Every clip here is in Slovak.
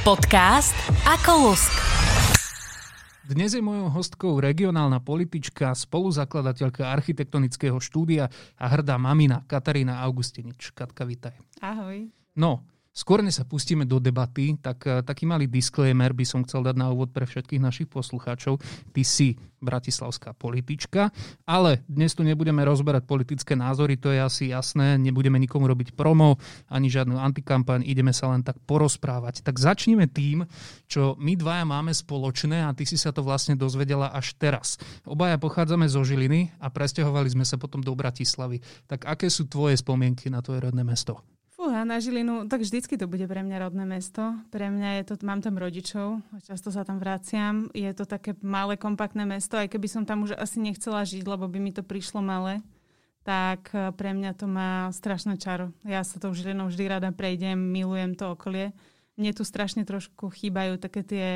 Podcast ako lusk. Dnes je mojou hostkou regionálna politička, spoluzakladateľka architektonického štúdia a hrdá mamina Katarína Augustinič. Katka, vitaj. Ahoj. No, Skôr než sa pustíme do debaty, tak uh, taký malý disclaimer by som chcel dať na úvod pre všetkých našich poslucháčov. Ty si bratislavská politička, ale dnes tu nebudeme rozberať politické názory, to je asi jasné, nebudeme nikomu robiť promo, ani žiadnu antikampaň, ideme sa len tak porozprávať. Tak začneme tým, čo my dvaja máme spoločné a ty si sa to vlastne dozvedela až teraz. Obaja pochádzame zo Žiliny a presťahovali sme sa potom do Bratislavy. Tak aké sú tvoje spomienky na tvoje rodné mesto? Na Žilinu, tak vždycky to bude pre mňa rodné mesto. Pre mňa je to, mám tam rodičov, často sa tam vraciam. Je to také malé, kompaktné mesto, aj keby som tam už asi nechcela žiť, lebo by mi to prišlo malé, tak eh, pre mňa to má strašné čaro. Ja sa tou Žilinou vždy rada prejdem, milujem to okolie. Mne tu strašne trošku chýbajú také tie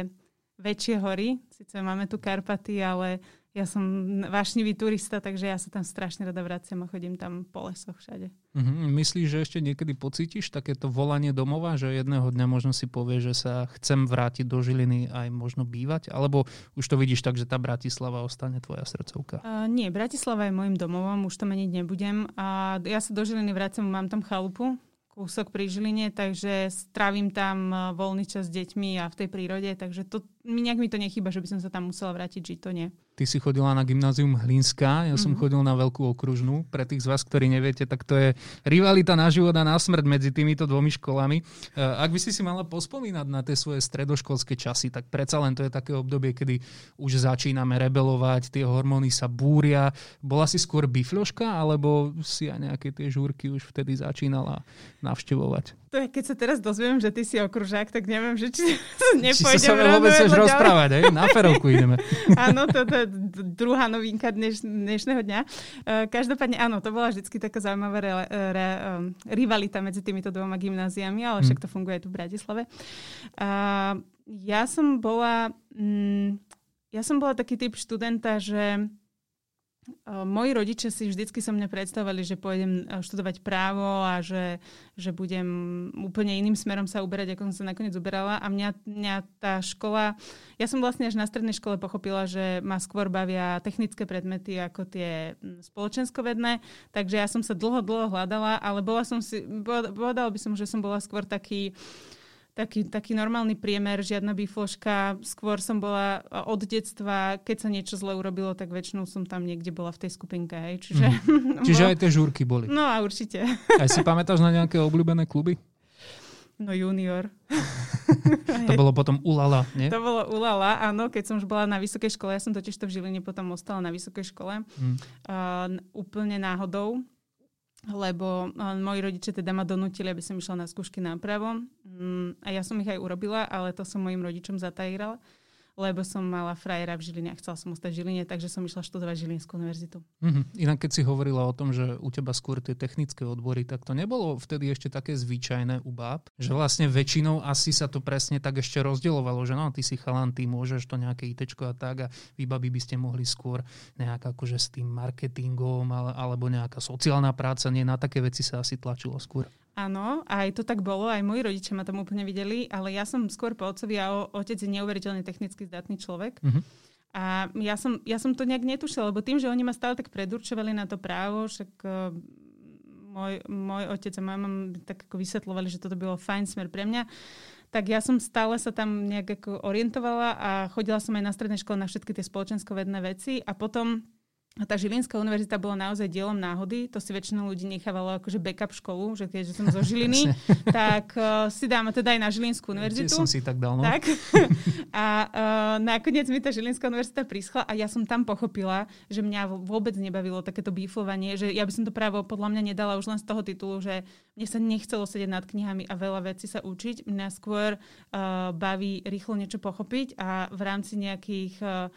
väčšie hory. Sice máme tu Karpaty, ale ja som vášnivý turista, takže ja sa tam strašne rada vraciam a chodím tam po lesoch všade. Mm-hmm. Myslíš, že ešte niekedy pocítiš takéto volanie domova, že jedného dňa možno si povie, že sa chcem vrátiť do Žiliny aj možno bývať? Alebo už to vidíš tak, že tá Bratislava ostane tvoja srdcovka? Uh, nie, Bratislava je môjim domovom, už to meniť nebudem. A ja sa do Žiliny vraciam, mám tam chalupu, kúsok pri Žiline, takže strávim tam voľný čas s deťmi a v tej prírode, takže to, nejak mi to nechýba, že by som sa tam musela vrátiť žiť, to nie. Ty si chodila na gymnázium Hlinská, ja som mm-hmm. chodil na veľkú okružnú. Pre tých z vás, ktorí neviete, tak to je rivalita na život a na smrť medzi týmito dvomi školami. Eh, ak by si si mala pospomínať na tie svoje stredoškolské časy, tak predsa len to je také obdobie, kedy už začíname rebelovať, tie hormóny sa búria. Bola si skôr bifľoška, alebo si aj nejaké tie žúrky už vtedy začínala navštevovať? To je, keď sa teraz dozviem, že ty si okružák, tak neviem, že či nepôjdem. Či sa sa vôbec chceš rozprávať, aj? Na ferovku ideme. Áno, to, to je druhá novinka dneš, dnešného dňa. Uh, každopádne, áno, to bola vždy taká zaujímavá re, re, um, rivalita medzi týmito dvoma gymnáziami, ale však hm. to funguje aj tu v Bratislave. Uh, ja som bola... Mm, ja som bola taký typ študenta, že Moji rodičia si vždycky so mňa predstavovali, že pôjdem študovať právo a že, že budem úplne iným smerom sa uberať, ako som sa nakoniec uberala. A mňa, mňa tá škola... Ja som vlastne až na strednej škole pochopila, že ma skôr bavia technické predmety ako tie spoločenskovedné. Takže ja som sa dlho, dlho hľadala, ale bola som si... Povedala by som, že som bola skôr taký taký, taký normálny priemer, žiadna bifloška. Skôr som bola od detstva, keď sa niečo zle urobilo, tak väčšinou som tam niekde bola v tej skupinke. Hej. Čiže, mm. Čiže aj tie žúrky boli. No a určite. Aj si pamätáš na nejaké obľúbené kluby? No junior. to bolo potom ulala, nie? To bolo ulala, áno, keď som už bola na vysokej škole. Ja som totiž to v Žiline potom ostala na vysokej škole. Mm. Uh, úplne náhodou lebo moji rodičia teda ma donútili, aby som išla na skúšky nápravo. Mm, a ja som ich aj urobila, ale to som mojim rodičom zatajírala lebo som mala frajera v Žiline a chcela som ostať v Žiline, takže som išla študovať Žilinskú univerzitu. Mm-hmm. Inak keď si hovorila o tom, že u teba skôr tie technické odbory, tak to nebolo vtedy ešte také zvyčajné u báb, že vlastne väčšinou asi sa to presne tak ešte rozdielovalo, že no, ty si chalan, ty môžeš to nejaké IT a tak a vy babi by ste mohli skôr nejak akože s tým marketingom alebo nejaká sociálna práca, nie na také veci sa asi tlačilo skôr. Áno, aj to tak bolo, aj moji rodičia ma tam úplne videli, ale ja som skôr po otcovi a otec je neuveriteľne technicky zdatný človek. Uh-huh. A ja som, ja som to nejak netušila, lebo tým, že oni ma stále tak predurčovali na to právo, však uh, môj, môj otec a moja mama tak ako vysvetlovali, že toto bylo fajn smer pre mňa, tak ja som stále sa tam nejak ako orientovala a chodila som aj na strednej škole na všetky tie spoločenskovedné veci a potom a tá Žilinská univerzita bola naozaj dielom náhody. To si väčšinou ľudí nechávalo akože backup školu, že keďže som zo Žiliny, tak uh, si dáme teda aj na Žilinskú univerzitu. Kde som si tak dal, no. Tak. A uh, nakoniec mi tá Žilinská univerzita prischla a ja som tam pochopila, že mňa vôbec nebavilo takéto bíflovanie, že ja by som to právo podľa mňa nedala už len z toho titulu, že mne sa nechcelo sedieť nad knihami a veľa vecí sa učiť. Mňa skôr uh, baví rýchlo niečo pochopiť a v rámci nejakých uh,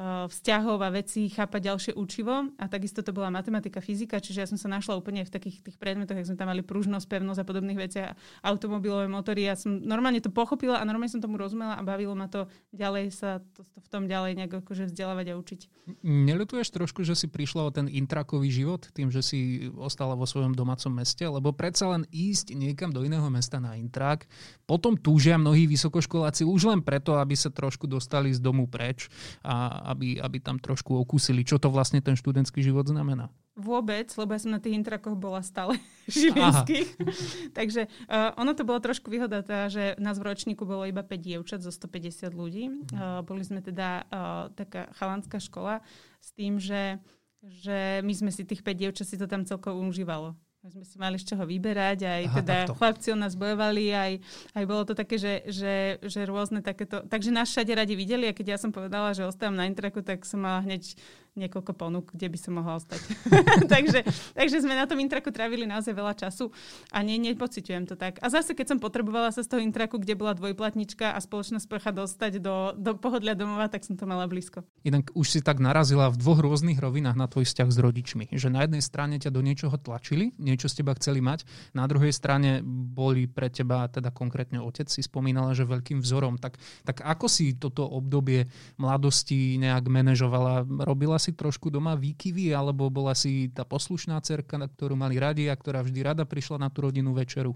vzťahov a vecí chápať ďalšie učivo a takisto to bola matematika, fyzika, čiže ja som sa našla úplne v takých tých predmetoch, jak sme tam mali pružnosť, pevnosť a podobných veciach, automobilové motory. Ja som normálne to pochopila a normálne som tomu rozumela a bavilo ma to ďalej sa to, to v tom ďalej nejak akože vzdelávať a učiť. Neľutuješ trošku, že si prišla o ten intrakový život tým, že si ostala vo svojom domácom meste? Lebo predsa len ísť niekam do iného mesta na intrak, potom túžia mnohí vysokoškoláci už len preto, aby sa trošku dostali z domu preč a aby, aby tam trošku okúsili, čo to vlastne ten študentský život znamená. Vôbec, lebo ja som na tých intrakoch bola stále žilinských. Takže uh, ono to bolo trošku výhoda, tá, že nás v ročníku bolo iba 5 dievčat zo 150 ľudí. Uh, boli sme teda uh, taká chalanská škola s tým, že, že my sme si tých 5 dievčat si to tam celkovo užívalo. Sme si mali z čoho vyberať, aj Aha, teda takto. chlapci o nás bojovali, aj, aj bolo to také, že, že, že rôzne takéto... Takže nás všade radi videli a keď ja som povedala, že ostávam na intraku, tak som mala hneď niekoľko ponúk, kde by som mohla ostať. takže, takže sme na tom intraku trávili naozaj veľa času a nie, nepociťujem to tak. A zase, keď som potrebovala sa z toho intraku, kde bola dvojplatnička a spoločná sprcha dostať do, do pohodlia domova, tak som to mala blízko. Inak už si tak narazila v dvoch rôznych rovinách na tvoj vzťah s rodičmi. Že na jednej strane ťa do niečoho tlačili, niečo z teba chceli mať, na druhej strane boli pre teba, teda konkrétne otec si spomínala, že veľkým vzorom. Tak, tak ako si toto obdobie mladosti nejak manažovala? Robila si trošku doma výkyvy, alebo bola si tá poslušná cerka, na ktorú mali radi a ktorá vždy rada prišla na tú rodinnú večeru?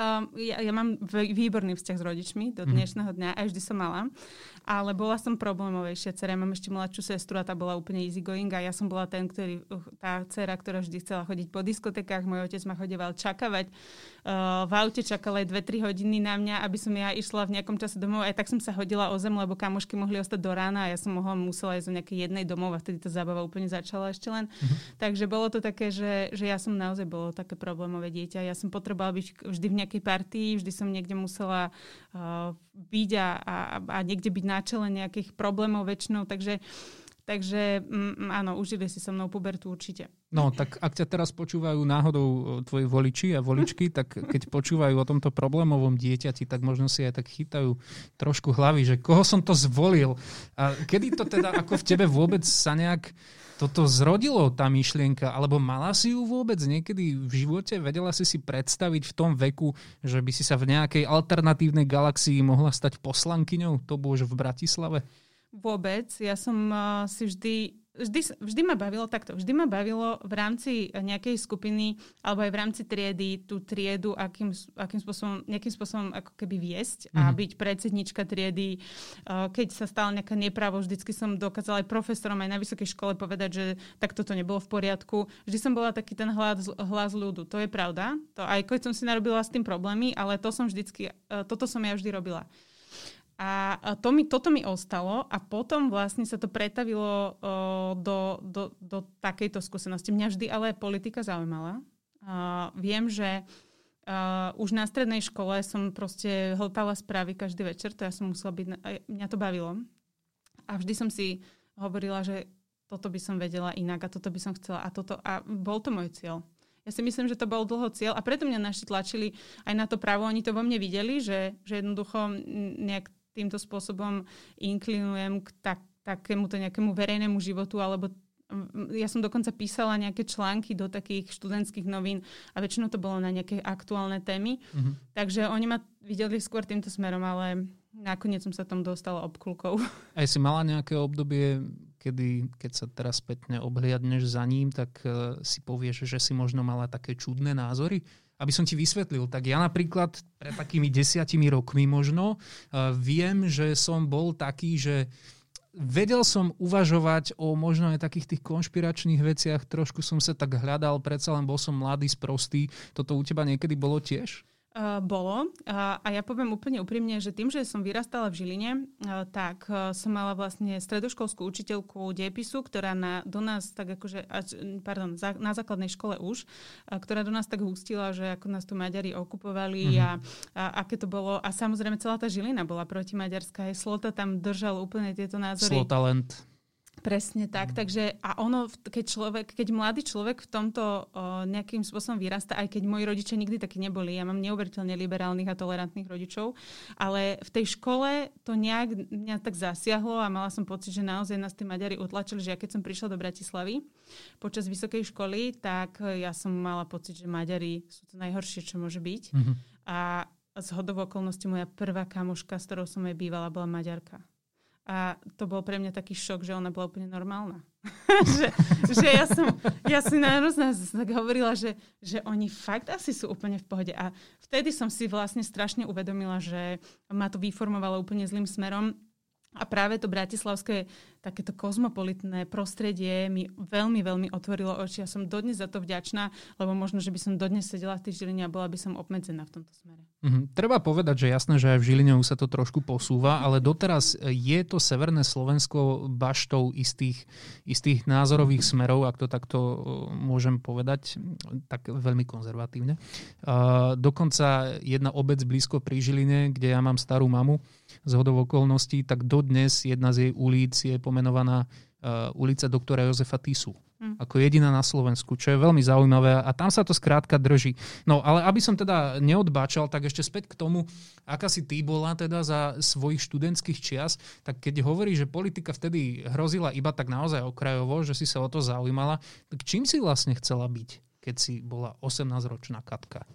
Um, ja, ja mám výborný vzťah s rodičmi do mhm. dnešného dňa, a vždy som mala, ale bola som problémovejšia dcera. Ja mám ešte mladšiu sestru a tá bola úplne easy going a ja som bola ten, ktorý, uh, tá dcera, ktorá vždy chcela chodiť po diskotekách. Môj otec ma chodeval čakávať. Uh, v aute čakal aj 2-3 hodiny na mňa, aby som ja išla v nejakom čase domov. Aj tak som sa hodila o zem, lebo kamošky mohli ostať do rána a ja som mohla, musela ísť do nejakej jednej domov a vtedy tá zábava úplne začala ešte len. Uh-huh. Takže bolo to také, že, že ja som naozaj bolo také problémové dieťa. Ja som potrebovala byť vždy v nejakej partii, vždy som niekde musela uh, byť a, a, a niekde byť na čele nejakých problémov väčšinou, takže Takže mm, áno, užili si so mnou pubertu určite. No, tak ak ťa teraz počúvajú náhodou uh, tvoji voliči a voličky, tak keď počúvajú o tomto problémovom dieťati, tak možno si aj tak chytajú trošku hlavy, že koho som to zvolil. A kedy to teda ako v tebe vôbec sa nejak toto zrodilo, tá myšlienka? Alebo mala si ju vôbec niekedy v živote? Vedela si si predstaviť v tom veku, že by si sa v nejakej alternatívnej galaxii mohla stať poslankyňou? To bolo v Bratislave? Vôbec. Ja som uh, si vždy vždy, vždy ma bavilo takto. Vždy ma bavilo v rámci nejakej skupiny alebo aj v rámci triedy tú triedu akým, akým spôsobom, nejakým spôsobom ako keby viesť mm-hmm. a mhm. byť predsednička triedy. Keď sa stala nejaká nepravo, vždycky som dokázala aj profesorom aj na vysokej škole povedať, že tak toto nebolo v poriadku. Vždy som bola taký ten hlas, hlas ľudu. To je pravda. To aj keď som si narobila s tým problémy, ale to som vždycky, e, toto som ja vždy robila. A to mi, toto mi ostalo a potom vlastne sa to pretavilo uh, do, do, do takejto skúsenosti. Mňa vždy ale politika zaujímala. Uh, viem, že uh, už na strednej škole som proste hltala správy každý večer, to ja som musela byť, mňa to bavilo. A vždy som si hovorila, že toto by som vedela inak a toto by som chcela a toto. A bol to môj cieľ. Ja si myslím, že to bol dlho cieľ a preto mňa naši tlačili aj na to právo. Oni to vo mne videli, že, že jednoducho nejak týmto spôsobom inklinujem k tak, takémuto nejakému verejnému životu alebo ja som dokonca písala nejaké články do takých študentských novín a väčšinou to bolo na nejaké aktuálne témy. Mm-hmm. Takže oni ma videli skôr týmto smerom, ale nakoniec som sa tam dostala obkulkou. Aj si mala nejaké obdobie, kedy, keď sa teraz spätne obhliadneš za ním, tak uh, si povieš, že si možno mala také čudné názory? aby som ti vysvetlil, tak ja napríklad pred takými desiatimi rokmi možno uh, viem, že som bol taký, že vedel som uvažovať o možno aj takých tých konšpiračných veciach, trošku som sa tak hľadal, predsa len bol som mladý, sprostý. Toto u teba niekedy bolo tiež? Uh, bolo. Uh, a ja poviem úplne úprimne, že tým, že som vyrastala v Žiline, uh, tak som mala vlastne stredoškolskú učiteľku dejepisu, ktorá na, do nás tak akože, pardon, za, na základnej škole už, ktorá do nás tak hustila, že ako nás tu Maďari okupovali mm-hmm. a, a aké to bolo. A samozrejme celá tá Žilina bola proti Maďarská. Aj Slota tam držal úplne tieto názory. Slotalent Presne tak. Mm. Takže a ono, keď, človek, keď mladý človek v tomto o, nejakým spôsobom vyrasta, aj keď moji rodičia nikdy takí neboli, ja mám neuveriteľne liberálnych a tolerantných rodičov, ale v tej škole to nejak mňa tak zasiahlo a mala som pocit, že naozaj nás tí Maďari utlačili, že ja keď som prišla do Bratislavy počas vysokej školy, tak ja som mala pocit, že Maďari sú to najhoršie, čo môže byť. Mm-hmm. A z hodov okolností moja prvá kamoška, s ktorou som aj bývala, bola Maďarka. A to bol pre mňa taký šok, že ona bola úplne normálna. že, že ja som, ja si naraz tak hovorila, že, že oni fakt asi sú úplne v pohode. A vtedy som si vlastne strašne uvedomila, že ma to vyformovalo úplne zlým smerom a práve to bratislavské takéto kozmopolitné prostredie mi veľmi, veľmi otvorilo oči. Ja som dodnes za to vďačná, lebo možno, že by som dodnes sedela v tej Žiline a bola by som obmedzená v tomto smere. Mm-hmm. Treba povedať, že jasné, že aj v Žiline už sa to trošku posúva, ale doteraz je to Severné Slovensko baštou istých, istých názorových smerov, ak to takto môžem povedať, tak veľmi konzervatívne. Uh, dokonca jedna obec blízko pri Žiline, kde ja mám starú mamu, z hodov okolností, tak dodnes jedna z jej ulic je pomenovaná uh, ulica doktora Jozefa Tisu. Hmm. Ako jediná na Slovensku, čo je veľmi zaujímavé a tam sa to skrátka drží. No ale aby som teda neodbáčal, tak ešte späť k tomu, aká si ty bola teda za svojich študentských čias, tak keď hovorí, že politika vtedy hrozila iba tak naozaj okrajovo, že si sa o to zaujímala, tak čím si vlastne chcela byť, keď si bola 18-ročná Katka?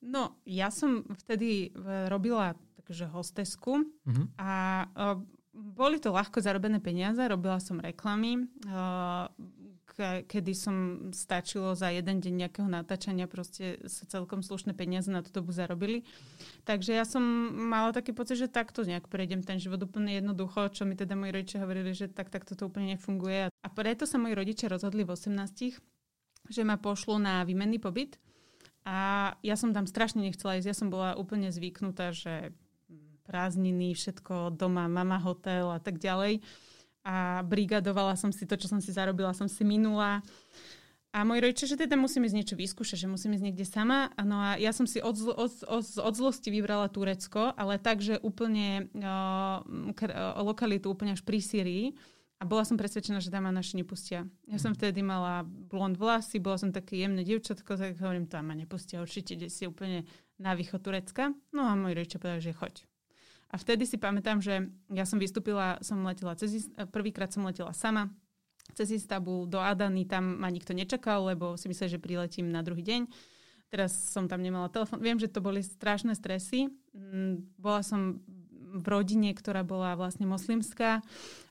No, ja som vtedy e, robila takže hostesku uh-huh. a uh, boli to ľahko zarobené peniaze, robila som reklamy, ke, kedy som stačilo za jeden deň nejakého natáčania proste sa celkom slušné peniaze na tú dobu zarobili. Takže ja som mala taký pocit, že takto nejak prejdem ten život úplne jednoducho, čo mi teda moji rodičia hovorili, že tak, takto to úplne nefunguje. A preto sa moji rodičia rozhodli v 18 že ma pošlo na výmenný pobyt. A ja som tam strašne nechcela ísť. Ja som bola úplne zvyknutá, že prázdniny, všetko doma, mama hotel a tak ďalej. A brigadovala som si to, čo som si zarobila, som si minula. A môj rodiče, že teda musím ísť niečo vyskúšať, že musím ísť niekde sama. No a ja som si od, zl- od, od, od zlosti vybrala Turecko, ale tak, že úplne uh, lokalitu úplne až pri Syrii. A bola som presvedčená, že tam ma naši nepustia. Ja som vtedy mala blond vlasy, bola som také jemné dievčatko, tak hovorím, tam ma nepustia určite, kde si úplne na východ Turecka. No a môj rodiče povedal, že choď. A vtedy si pamätám, že ja som vystúpila, som letela cez, prvýkrát som letela sama cez Istanbul do Adany, tam ma nikto nečakal, lebo si myslel, že priletím na druhý deň. Teraz som tam nemala telefón. Viem, že to boli strašné stresy. Mm, bola som v rodine, ktorá bola vlastne moslimská,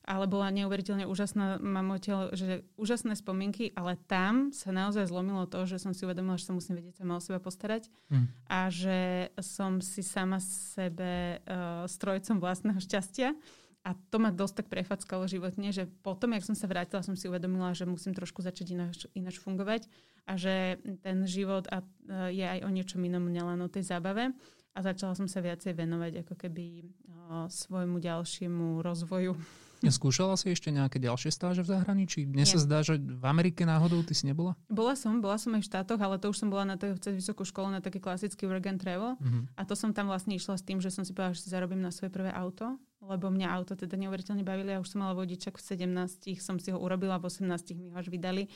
ale bola neuveriteľne úžasná, mám odtiaľ, že úžasné spomienky, ale tam sa naozaj zlomilo to, že som si uvedomila, že sa musím vedieť sama o seba postarať mm. a že som si sama sebe uh, strojcom vlastného šťastia. A to ma dosť tak prefackalo životne, že potom, jak som sa vrátila, som si uvedomila, že musím trošku začať ináč, ináč fungovať a že ten život a, uh, je aj o niečom inom, nielen o tej zábave a začala som sa viacej venovať ako keby o, svojmu ďalšiemu rozvoju. Skúšala si ešte nejaké ďalšie stáže v zahraničí? Mne sa zdá, že v Amerike náhodou ty si nebola? Bola som, bola som aj v štátoch, ale to už som bola na tej, cez vysokú školu na taký klasický work and travel. Uh-huh. A to som tam vlastne išla s tým, že som si povedala, že si zarobím na svoje prvé auto, lebo mňa auto teda neuveriteľne bavili. Ja už som mala vodičak v 17, som si ho urobila, v 18 mi ho až vydali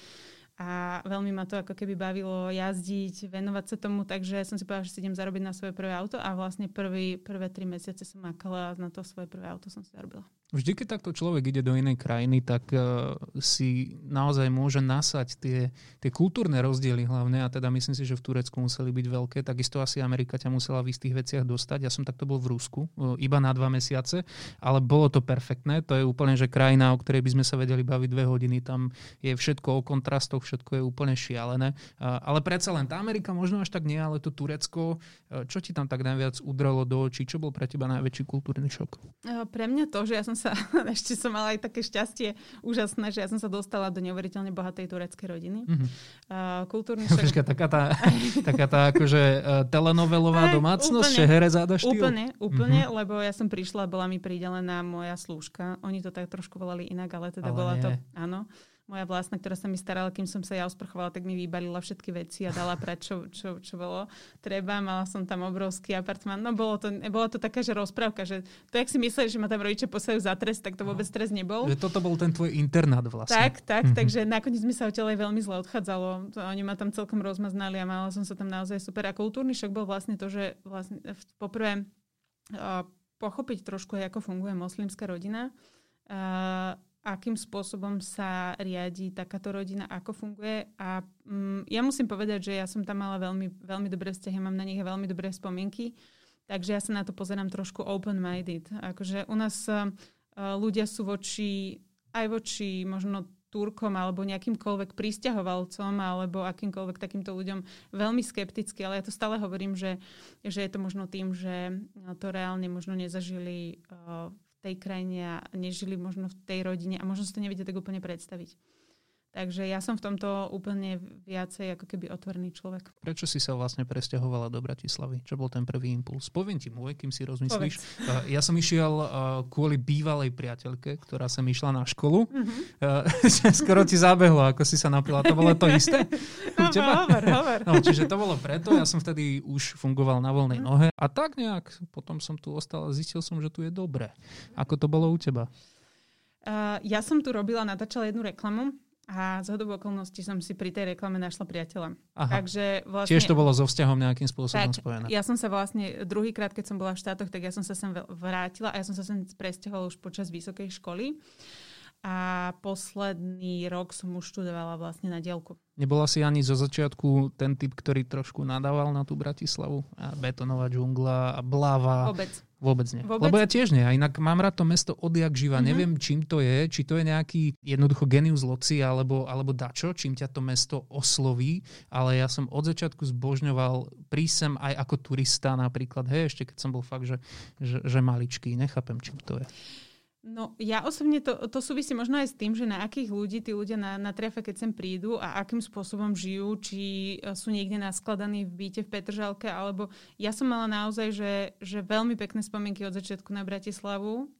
a veľmi ma to ako keby bavilo jazdiť, venovať sa tomu, takže som si povedala, že si idem zarobiť na svoje prvé auto a vlastne prvý, prvé tri mesiace som makala na to svoje prvé auto som si zarobila. Vždy, keď takto človek ide do inej krajiny, tak uh, si naozaj môže nasať tie, tie kultúrne rozdiely hlavne a teda myslím si, že v Turecku museli byť veľké, takisto asi Amerika ťa musela v istých veciach dostať. Ja som takto bol v Rusku, uh, iba na dva mesiace, ale bolo to perfektné. To je úplne, že krajina, o ktorej by sme sa vedeli baviť dve hodiny. Tam je všetko o kontrastoch, všetko je úplne šialené. Uh, ale predsa len tá Amerika možno až tak nie, ale to Turecko, uh, čo ti tam tak najviac udralo do očí? Čo bol pre teba najväčší kultúrny šok? Pre mňa to, že ja som sa, ešte som mala aj také šťastie úžasné, že ja som sa dostala do neuveriteľne bohatej tureckej rodiny. Mm-hmm. Uh, kultúrny šok... Počka, taká tá, taká tá akože uh, telenovelová aj, domácnosť, úplne, Šeherezada štýl? Úplne, úplne, mm-hmm. lebo ja som prišla, bola mi pridelená moja slúžka. Oni to tak trošku volali inak, ale teda ale bola nie. to, áno, moja vlastná, ktorá sa mi starala, kým som sa ja osprchovala, tak mi vybalila všetky veci a dala prať, čo, čo, čo bolo treba. Mala som tam obrovský apartmán. No bolo to, bolo to taká, že rozprávka, že to, jak si mysleli, že ma tam rodičia posajú za trest, tak to vôbec trest nebol. Že toto bol ten tvoj internát vlastne. Tak, tak, mm-hmm. takže nakoniec mi sa odtiaľ veľmi zle odchádzalo. Oni ma tam celkom rozmaznali a mala som sa tam naozaj super. A kultúrny šok bol vlastne to, že vlastne poprvé uh, pochopiť trošku, ako funguje moslimská rodina. Uh, akým spôsobom sa riadi takáto rodina, ako funguje. A um, ja musím povedať, že ja som tam mala veľmi, veľmi dobré vzťahy, mám na nich veľmi dobré spomienky, takže ja sa na to pozerám trošku open-minded. Akože u nás uh, ľudia sú voči, aj voči možno Turkom alebo nejakýmkoľvek prísťahovalcom alebo akýmkoľvek takýmto ľuďom veľmi skepticky, ale ja to stále hovorím, že, že je to možno tým, že to reálne možno nezažili uh, tej krajine a nežili možno v tej rodine a možno si to neviete tak úplne predstaviť. Takže ja som v tomto úplne viacej ako keby otvorný človek. Prečo si sa vlastne presťahovala do Bratislavy? Čo bol ten prvý impuls? Poviem ti môj, kým si rozmyslíš. Povedz. Ja som išiel kvôli bývalej priateľke, ktorá sa išla na školu. Uh-huh. Skoro ti zabehlo, ako si sa napila. To bolo to isté? No, teba? Hovor, hovor. No, čiže to bolo preto. Ja som vtedy už fungoval na voľnej uh-huh. nohe. A tak nejak potom som tu ostal a zistil som, že tu je dobre. Ako to bolo u teba? Uh, ja som tu robila, natáčala jednu reklamu a z hodou okolností som si pri tej reklame našla priateľa. Aha. Takže vlastne, Tiež to bolo so vzťahom nejakým spôsobom tak, spojené. Ja som sa vlastne druhýkrát, keď som bola v štátoch, tak ja som sa sem vrátila a ja som sa sem presťahovala už počas vysokej školy. A posledný rok som už študovala vlastne na dielku. Nebola si ani zo začiatku ten typ, ktorý trošku nadával na tú Bratislavu? A betonová džungla a bláva. Vôbec. Vôbec nie. Vôbec? Lebo ja tiež nie. A inak mám rád to mesto odjak živa. Mm-hmm. Neviem, čím to je. Či to je nejaký jednoducho genius loci alebo, alebo dačo, čím ťa to mesto osloví. Ale ja som od začiatku zbožňoval prísem aj ako turista napríklad. Hej, ešte keď som bol fakt, že, že, že maličký. Nechápem, čím to je. No ja osobne to, to súvisí možno aj s tým, že na akých ľudí tí ľudia na, keď sem prídu a akým spôsobom žijú, či e, sú niekde naskladaní v byte v Petržalke, alebo ja som mala naozaj, že, že veľmi pekné spomienky od začiatku na Bratislavu,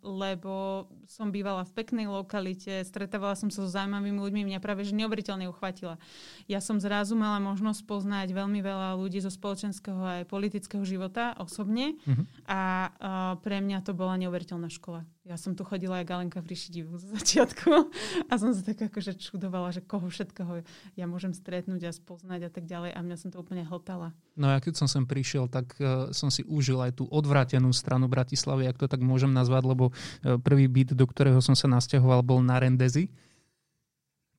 lebo som bývala v peknej lokalite, stretávala som sa so zaujímavými ľuďmi, mňa práve že neuveriteľne uchvatila. Ja som zrazu mala možnosť poznať veľmi veľa ľudí zo spoločenského aj politického života osobne uh-huh. a uh, pre mňa to bola neuveriteľná škola. Ja som tu chodila aj Galenka v ríši divu zo začiatku a som sa tak akože čudovala, že koho všetkého ja môžem stretnúť a spoznať a tak ďalej a mňa som to úplne hltala. No ja keď som sem prišiel, tak uh, som si užil aj tú odvrátenú stranu Bratislavy, ak to tak môžem nazvať, lebo uh, prvý byt, do ktorého som sa nasťahoval, bol na Rendezi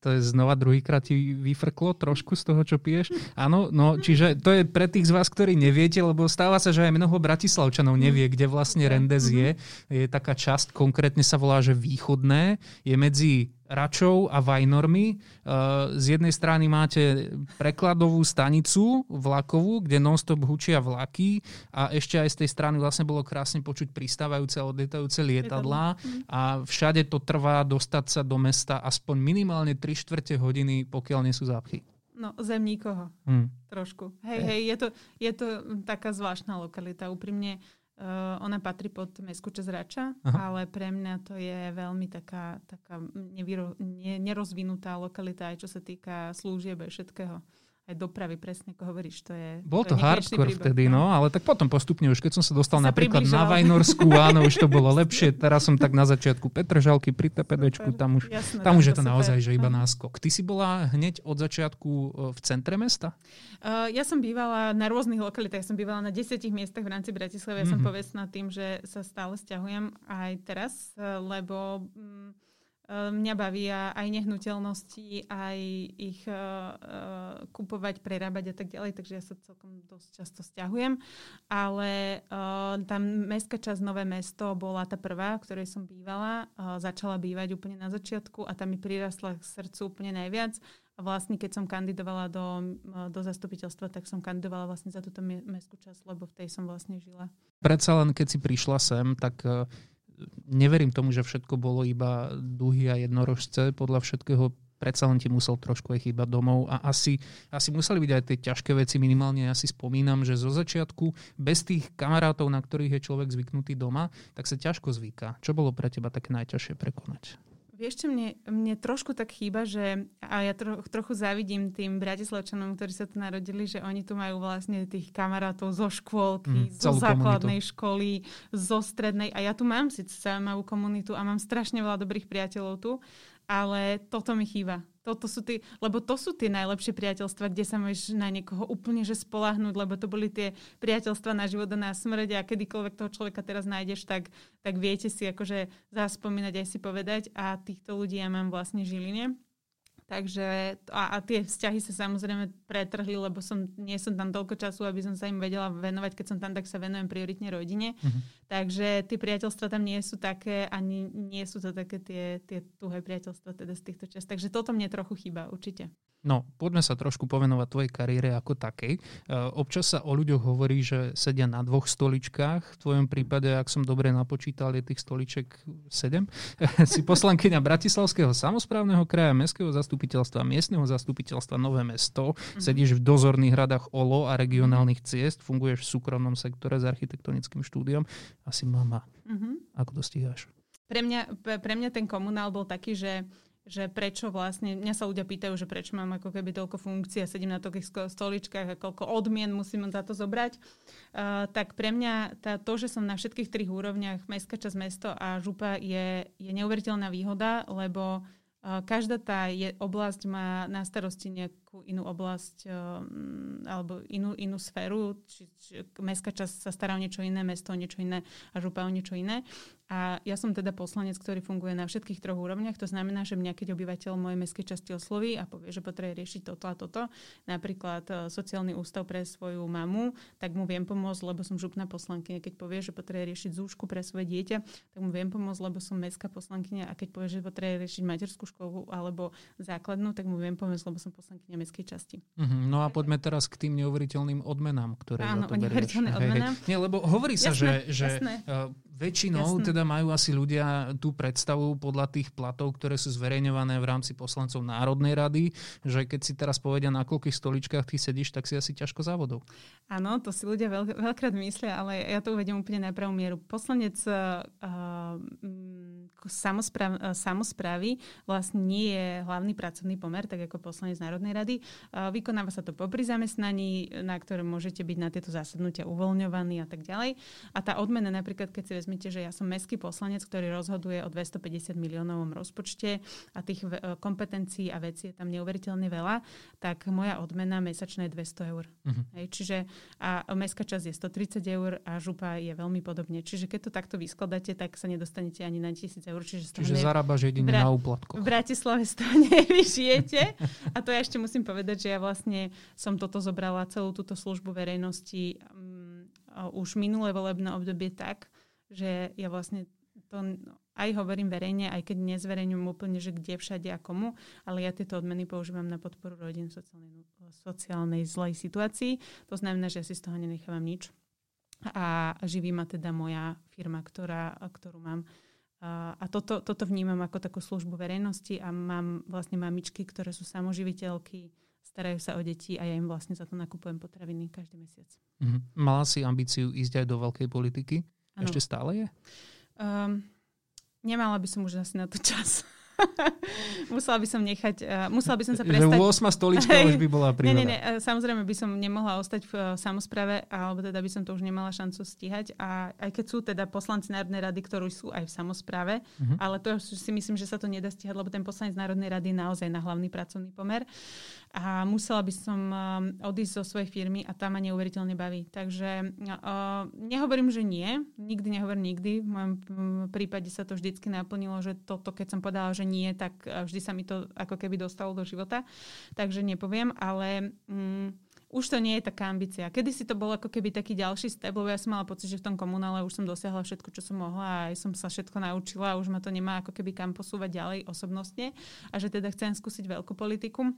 to je znova druhýkrát ti vyfrklo trošku z toho, čo piješ. Áno, no čiže to je pre tých z vás, ktorí neviete, lebo stáva sa, že aj mnoho bratislavčanov nevie, kde vlastne Rendez je. Je taká časť, konkrétne sa volá, že východné. Je medzi Račov a Vajnormi. Eh, z jednej strany máte prekladovú stanicu vlakovú, kde nonstop hučia vlaky a ešte aj z tej strany vlastne bolo krásne počuť pristávajúce a odletajúce lietadlá a všade to trvá dostať sa do mesta aspoň minimálne 3 čtvrte hodiny, pokiaľ nie sú zápchy. No, zem nikoho. Hmm. Trošku. Hej, hej, je to, je to taká zvláštna lokalita. Úprimne, Uh, ona patrí pod mestskú časť Rača, Aha. ale pre mňa to je veľmi taká, taká nevyro, ne, nerozvinutá lokalita, aj čo sa týka služieb a všetkého aj dopravy, presne ako hovoríš. To je, Bol to, to hardcore príbeh, vtedy, no. no, ale tak potom postupne, už keď som sa dostal sa napríklad približal. na Vajnorsku, áno, už to bolo lepšie. Teraz som tak na začiatku Petržalky pri TPDčku, tam už, Jasné, tam už je to super. naozaj, že iba náskok. Ty si bola hneď od začiatku e, v centre mesta? Uh, ja som bývala na rôznych lokalitách, som bývala na desiatich miestach v rámci Bratislavy. Ja mm-hmm. som mhm. povestná tým, že sa stále stiahujem aj teraz, e, lebo... Um, mňa bavia aj nehnuteľnosti, aj ich uh, kupovať, prerábať a tak ďalej, takže ja sa celkom dosť často stiahujem. Ale uh, tá mestská časť Nové mesto bola tá prvá, v ktorej som bývala. Uh, začala bývať úplne na začiatku a tam mi prirastla k srdcu úplne najviac. A vlastne keď som kandidovala do, do zastupiteľstva, tak som kandidovala vlastne za túto mestskú časť, lebo v tej som vlastne žila. Predsa len keď si prišla sem, tak neverím tomu, že všetko bolo iba duhy a jednorožce. Podľa všetkého predsa len ti musel trošku aj chýbať domov a asi, asi museli byť aj tie ťažké veci. Minimálne ja si spomínam, že zo začiatku bez tých kamarátov, na ktorých je človek zvyknutý doma, tak sa ťažko zvyká. Čo bolo pre teba také najťažšie prekonať? Vieš čo, mne, mne trošku tak chýba, že a ja tro, trochu závidím tým Bratislavčanom, ktorí sa tu narodili, že oni tu majú vlastne tých kamarátov zo škôlky, mm, zo základnej komunitu. školy, zo strednej a ja tu mám síce zaujímavú komunitu a mám strašne veľa dobrých priateľov tu, ale toto mi chýba. Toto sú tí, lebo to sú tie najlepšie priateľstva, kde sa môžeš na niekoho úplne že spolahnúť, lebo to boli tie priateľstva na život a na smrť a kedykoľvek toho človeka teraz nájdeš, tak, tak viete si akože zaspomínať aj si povedať a týchto ľudí ja mám vlastne Žiline. Takže a, a tie vzťahy sa samozrejme pretrhli, lebo som, nie som tam toľko času, aby som sa im vedela venovať. Keď som tam, tak sa venujem prioritne rodine. Uh-huh. Takže tie priateľstva tam nie sú také, ani nie sú to také tie, tie tuhé priateľstva teda z týchto čas. Takže toto mne trochu chýba, určite. No, poďme sa trošku povenovať tvojej kariére ako takej. E, občas sa o ľuďoch hovorí, že sedia na dvoch stoličkách. V tvojom prípade, ak som dobre napočítal, je tých stoliček sedem. si poslankyňa Bratislavského samozprávneho kraja, Mestského zastupiteľstva, miestneho zastupiteľstva Nové mesto. Mm-hmm. Sedíš v dozorných radách OLO a regionálnych ciest. Funguješ v súkromnom sektore s architektonickým štúdiom. Asi mama. Mm-hmm. Ako to stíhaš? Pre mňa, pre mňa ten komunál bol taký, že že prečo vlastne, mňa sa ľudia pýtajú, že prečo mám ako keby toľko funkcií a sedím na toľkých stoličkách a koľko odmien musím za to zobrať, uh, tak pre mňa tá, to, že som na všetkých trých úrovniach, mestská časť mesto a župa je, je neuveriteľná výhoda, lebo každá tá je, oblasť má na starosti nejakú inú oblasť uh, alebo inú, inú sféru, či, či mestská časť sa stará o niečo iné, mesto o niečo iné a župa o niečo iné. A ja som teda poslanec, ktorý funguje na všetkých troch úrovniach. To znamená, že mňa, keď obyvateľ mojej mestskej časti osloví a povie, že potrebuje riešiť toto a toto, napríklad e, sociálny ústav pre svoju mamu, tak mu viem pomôcť, lebo som župná poslankyňa. Keď povie, že potrebuje riešiť zúšku pre svoje dieťa, tak mu viem pomôcť, lebo som mestská poslankyňa. A keď povie, že potrebuje riešiť materskú školu alebo základnú, tak mu viem pomôcť, lebo som poslankyňa mestskej časti. Uh-huh. No a poďme teraz k tým neuveriteľným odmenám, ktoré Áno, neuveriteľné odmenám. Nie, lebo hovorí sa, jasné, že, jasné. Väčšinou Jasne. teda majú asi ľudia tú predstavu podľa tých platov, ktoré sú zverejňované v rámci poslancov Národnej rady, že keď si teraz povedia, na koľkých stoličkách ty sedíš, tak si asi ťažko závodov. Áno, to si ľudia veľ, veľkrát myslia, ale ja to uvedem úplne na pravú mieru. Poslanec uh, samospráv, uh, samozprávy vlastne nie je hlavný pracovný pomer, tak ako poslanec Národnej rady. Uh, vykonáva sa to popri zamestnaní, na ktoré môžete byť na tieto zásadnutia uvoľňovaní a tak ďalej. A tá odmena napríklad, keď si vezmete, že ja som mestský poslanec, ktorý rozhoduje o 250 miliónovom rozpočte a tých e, kompetencií a vecí je tam neuveriteľne veľa, tak moja odmena mesačná je 200 eur. Uh-huh. Hej, čiže a mestská časť je 130 eur a župa je veľmi podobne. Čiže keď to takto vyskladáte, tak sa nedostanete ani na 1000 eur. Čiže, čiže ne... zarábaš jedine Bra- na úplatkoch. V Bratislave z toho nevyžijete. a to ja ešte musím povedať, že ja vlastne som toto zobrala celú túto službu verejnosti um, už minulé volebné obdobie tak, že ja vlastne to aj hovorím verejne, aj keď nezverejňujem úplne, že kde všade a komu, ale ja tieto odmeny používam na podporu rodín v sociálnej, sociálnej zlej situácii. To znamená, že ja si z toho nenechávam nič. A živí ma teda moja firma, ktorá, ktorú mám. A toto, toto vnímam ako takú službu verejnosti a mám vlastne mamičky, ktoré sú samoživiteľky, starajú sa o deti a ja im vlastne za to nakupujem potraviny každý mesiac. Mm-hmm. Mala si ambíciu ísť aj do veľkej politiky? Ano. Ešte stále je? Um, nemala by som už asi na to čas. musela by som nechať, uh, musela by som sa prestať... Že 8 stolička už by bola príhoda. Nie, nie, nie, samozrejme by som nemohla ostať v uh, samozprave, alebo teda by som to už nemala šancu stíhať. A aj keď sú teda poslanci Národnej rady, ktorí sú aj v samozprave, uh-huh. ale to si myslím, že sa to nedá stíhať, lebo ten poslanec Národnej rady je naozaj na hlavný pracovný pomer a musela by som um, odísť zo svojej firmy a tá ma neuveriteľne baví. Takže uh, nehovorím, že nie, nikdy nehovorím nikdy. V mojom prípade sa to vždycky naplnilo, že toto, keď som povedala, že nie, tak uh, vždy sa mi to ako keby dostalo do života. Takže nepoviem, ale um, už to nie je taká ambícia. Kedy si to bol ako keby taký ďalší step, lebo ja som mala pocit, že v tom komunále už som dosiahla všetko, čo som mohla a aj som sa všetko naučila a už ma to nemá ako keby kam posúvať ďalej osobnostne a že teda chcem skúsiť veľkú politiku.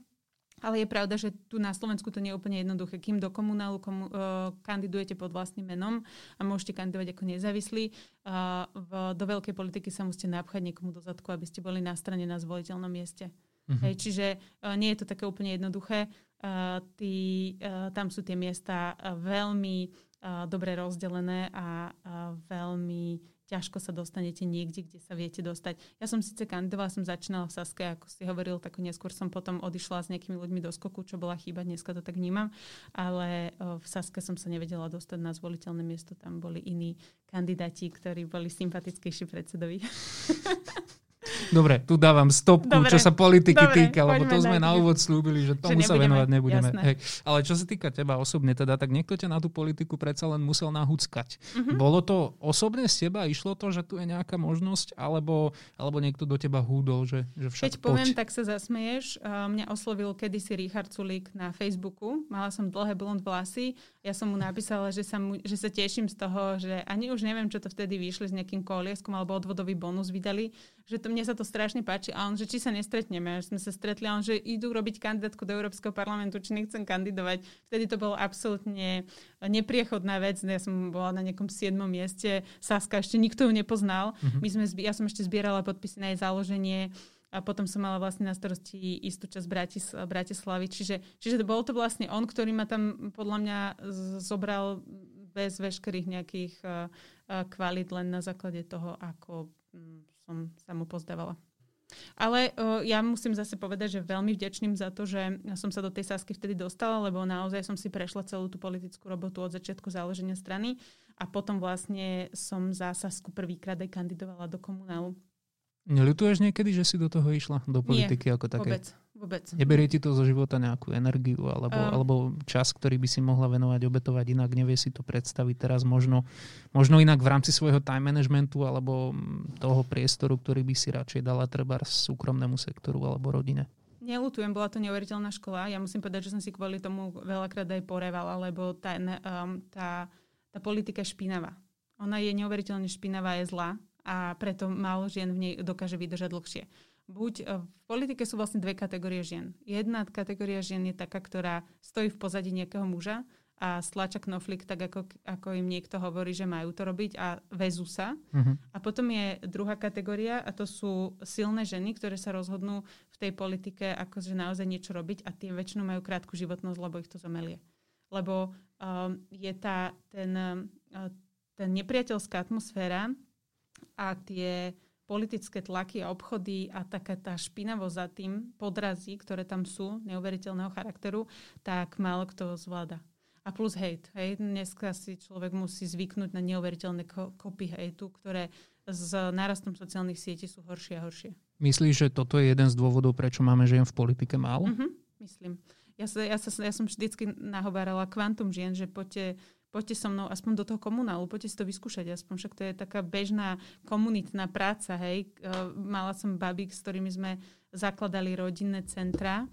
Ale je pravda, že tu na Slovensku to nie je úplne jednoduché. Kým do komunálu komu, uh, kandidujete pod vlastným menom a môžete kandidovať ako nezávislí, uh, v, do veľkej politiky sa musíte napchať niekomu do zadku, aby ste boli na strane na zvoliteľnom mieste. Uh-huh. Hej, čiže uh, nie je to také úplne jednoduché. Uh, tí, uh, tam sú tie miesta veľmi uh, dobre rozdelené a uh, veľmi ťažko sa dostanete niekde, kde sa viete dostať. Ja som síce kandidovala, som začínala v Saske, ako si hovoril, tak neskôr som potom odišla s nejakými ľuďmi do skoku, čo bola chyba, dneska to tak vnímam, ale v Saske som sa nevedela dostať na zvoliteľné miesto, tam boli iní kandidáti, ktorí boli sympatickejší predsedovi. Dobre, tu dávam stopku, Dobre. čo sa politiky Dobre, týka, lebo to sme na úvod slúbili, že tomu že sa venovať nebudeme. Hej. Ale čo sa týka teba osobne, teda, tak niekto ťa na tú politiku predsa len musel nahúckať. Uh-huh. Bolo to osobne z teba? Išlo to, že tu je nejaká možnosť? Alebo, alebo niekto do teba húdol, že, že však Keď poď. poviem, tak sa zasmeješ. Mňa oslovil kedysi Richard Sulík na Facebooku. Mala som dlhé blond vlasy. Ja som mu napísala, že sa, mu, že sa teším z toho, že ani už neviem, čo to vtedy vyšli s nejakým kolieskom alebo odvodový bonus vydali, že to mne sa to strašne páči a on, že či sa nestretneme, že sme sa stretli a on, že idú robiť kandidátku do Európskeho parlamentu, či nechcem kandidovať. Vtedy to bolo absolútne nepriechodná vec, ja som bola na nejakom siedmom mieste, Saska, ešte nikto ju nepoznal. Mm-hmm. My sme, ja som ešte zbierala podpisy na jej založenie a potom som mala vlastne na starosti istú časť Bratis, Bratislavy. Čiže, čiže bol to vlastne on, ktorý ma tam podľa mňa zobral bez veškerých nejakých uh, uh, kvalít, len na základe toho, ako um, som sa mu pozdávala. Ale uh, ja musím zase povedať, že veľmi vďačným za to, že som sa do tej Sasky vtedy dostala, lebo naozaj som si prešla celú tú politickú robotu od začiatku založenia strany a potom vlastne som za Sasku prvýkrát aj kandidovala do komunálu. Nelutuješ niekedy, že si do toho išla, do politiky Nie, ako také? vôbec. Vôbec. Neberie ti to zo života nejakú energiu alebo, um, alebo čas, ktorý by si mohla venovať, obetovať inak, nevie si to predstaviť teraz možno, možno inak v rámci svojho time managementu alebo toho priestoru, ktorý by si radšej dala treba súkromnému sektoru alebo rodine? Nelutujem, bola to neuveriteľná škola. Ja musím povedať, že som si kvôli tomu veľakrát aj porevala, lebo tá, um, tá, tá politika je špinavá. Ona je neuveriteľne špinavá, je zlá a preto málo žien v nej dokáže vydržať dlhšie buď e, v politike sú vlastne dve kategórie žien. Jedna kategória žien je taká, ktorá stojí v pozadí nejakého muža a stlača knoflik tak, ako, ako im niekto hovorí, že majú to robiť a vezú sa. Uh-huh. A potom je druhá kategória a to sú silné ženy, ktoré sa rozhodnú v tej politike akože naozaj niečo robiť a tie väčšinou majú krátku životnosť, lebo ich to zamelie. Lebo um, je tá, ten, uh, ten nepriateľská atmosféra a tie politické tlaky a obchody a taká tá špinavosť za tým, podrazí, ktoré tam sú, neuveriteľného charakteru, tak málo kto zvláda. A plus hate. Hej. Dneska si človek musí zvyknúť na neuveriteľné kopy hejtu, ktoré s nárastom sociálnych sietí sú horšie a horšie. Myslíš, že toto je jeden z dôvodov, prečo máme žien v politike málo? Mm-hmm, myslím. Ja, sa, ja, sa, ja som vždycky nahovárala kvantum žien, že poďte poďte so mnou aspoň do toho komunálu, poďte si to vyskúšať, aspoň však to je taká bežná komunitná práca, hej. Mala som babík, s ktorými sme zakladali rodinné centra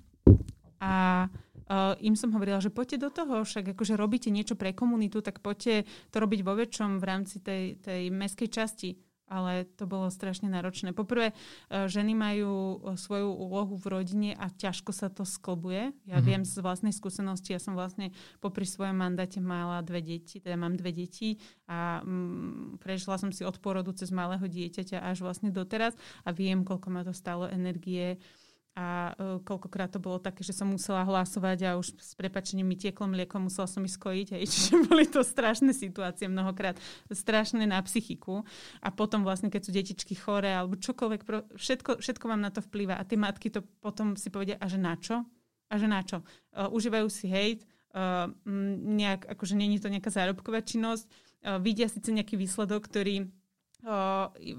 a Uh, im som hovorila, že poďte do toho, však akože robíte niečo pre komunitu, tak poďte to robiť vo väčšom v rámci tej, tej meskej časti ale to bolo strašne náročné. Poprvé, e, ženy majú e, svoju úlohu v rodine a ťažko sa to sklbuje. Ja mm-hmm. viem z vlastnej skúsenosti, ja som vlastne popri svojom mandáte mala dve deti, teda mám dve deti a mm, prešla som si od porodu cez malého dieťaťa až vlastne doteraz a viem, koľko ma to stalo energie a uh, koľkokrát to bolo také, že som musela hlasovať a už s prepačením mi tieklo mlieko, musela som ich skojiť. Hej. Čiže boli to strašné situácie mnohokrát, strašné na psychiku. A potom vlastne, keď sú detičky chore alebo čokoľvek, všetko, všetko vám na to vplýva. A tie matky to potom si povedia, a že na čo? A že na čo? Uh, užívajú si hejt, uh, nejak, akože není to nejaká zárobková činnosť, uh, vidia síce nejaký výsledok, ktorý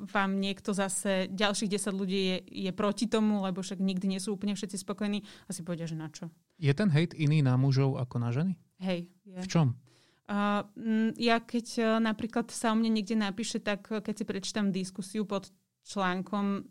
vám niekto zase, ďalších 10 ľudí je, je proti tomu, lebo však nikdy nie sú úplne všetci spokojní, asi povedia, že na čo. Je ten hejt iný na mužov ako na ženy? Hej. Je. V čom? Uh, ja keď uh, napríklad sa o mne niekde napíše, tak keď si prečítam diskusiu pod článkom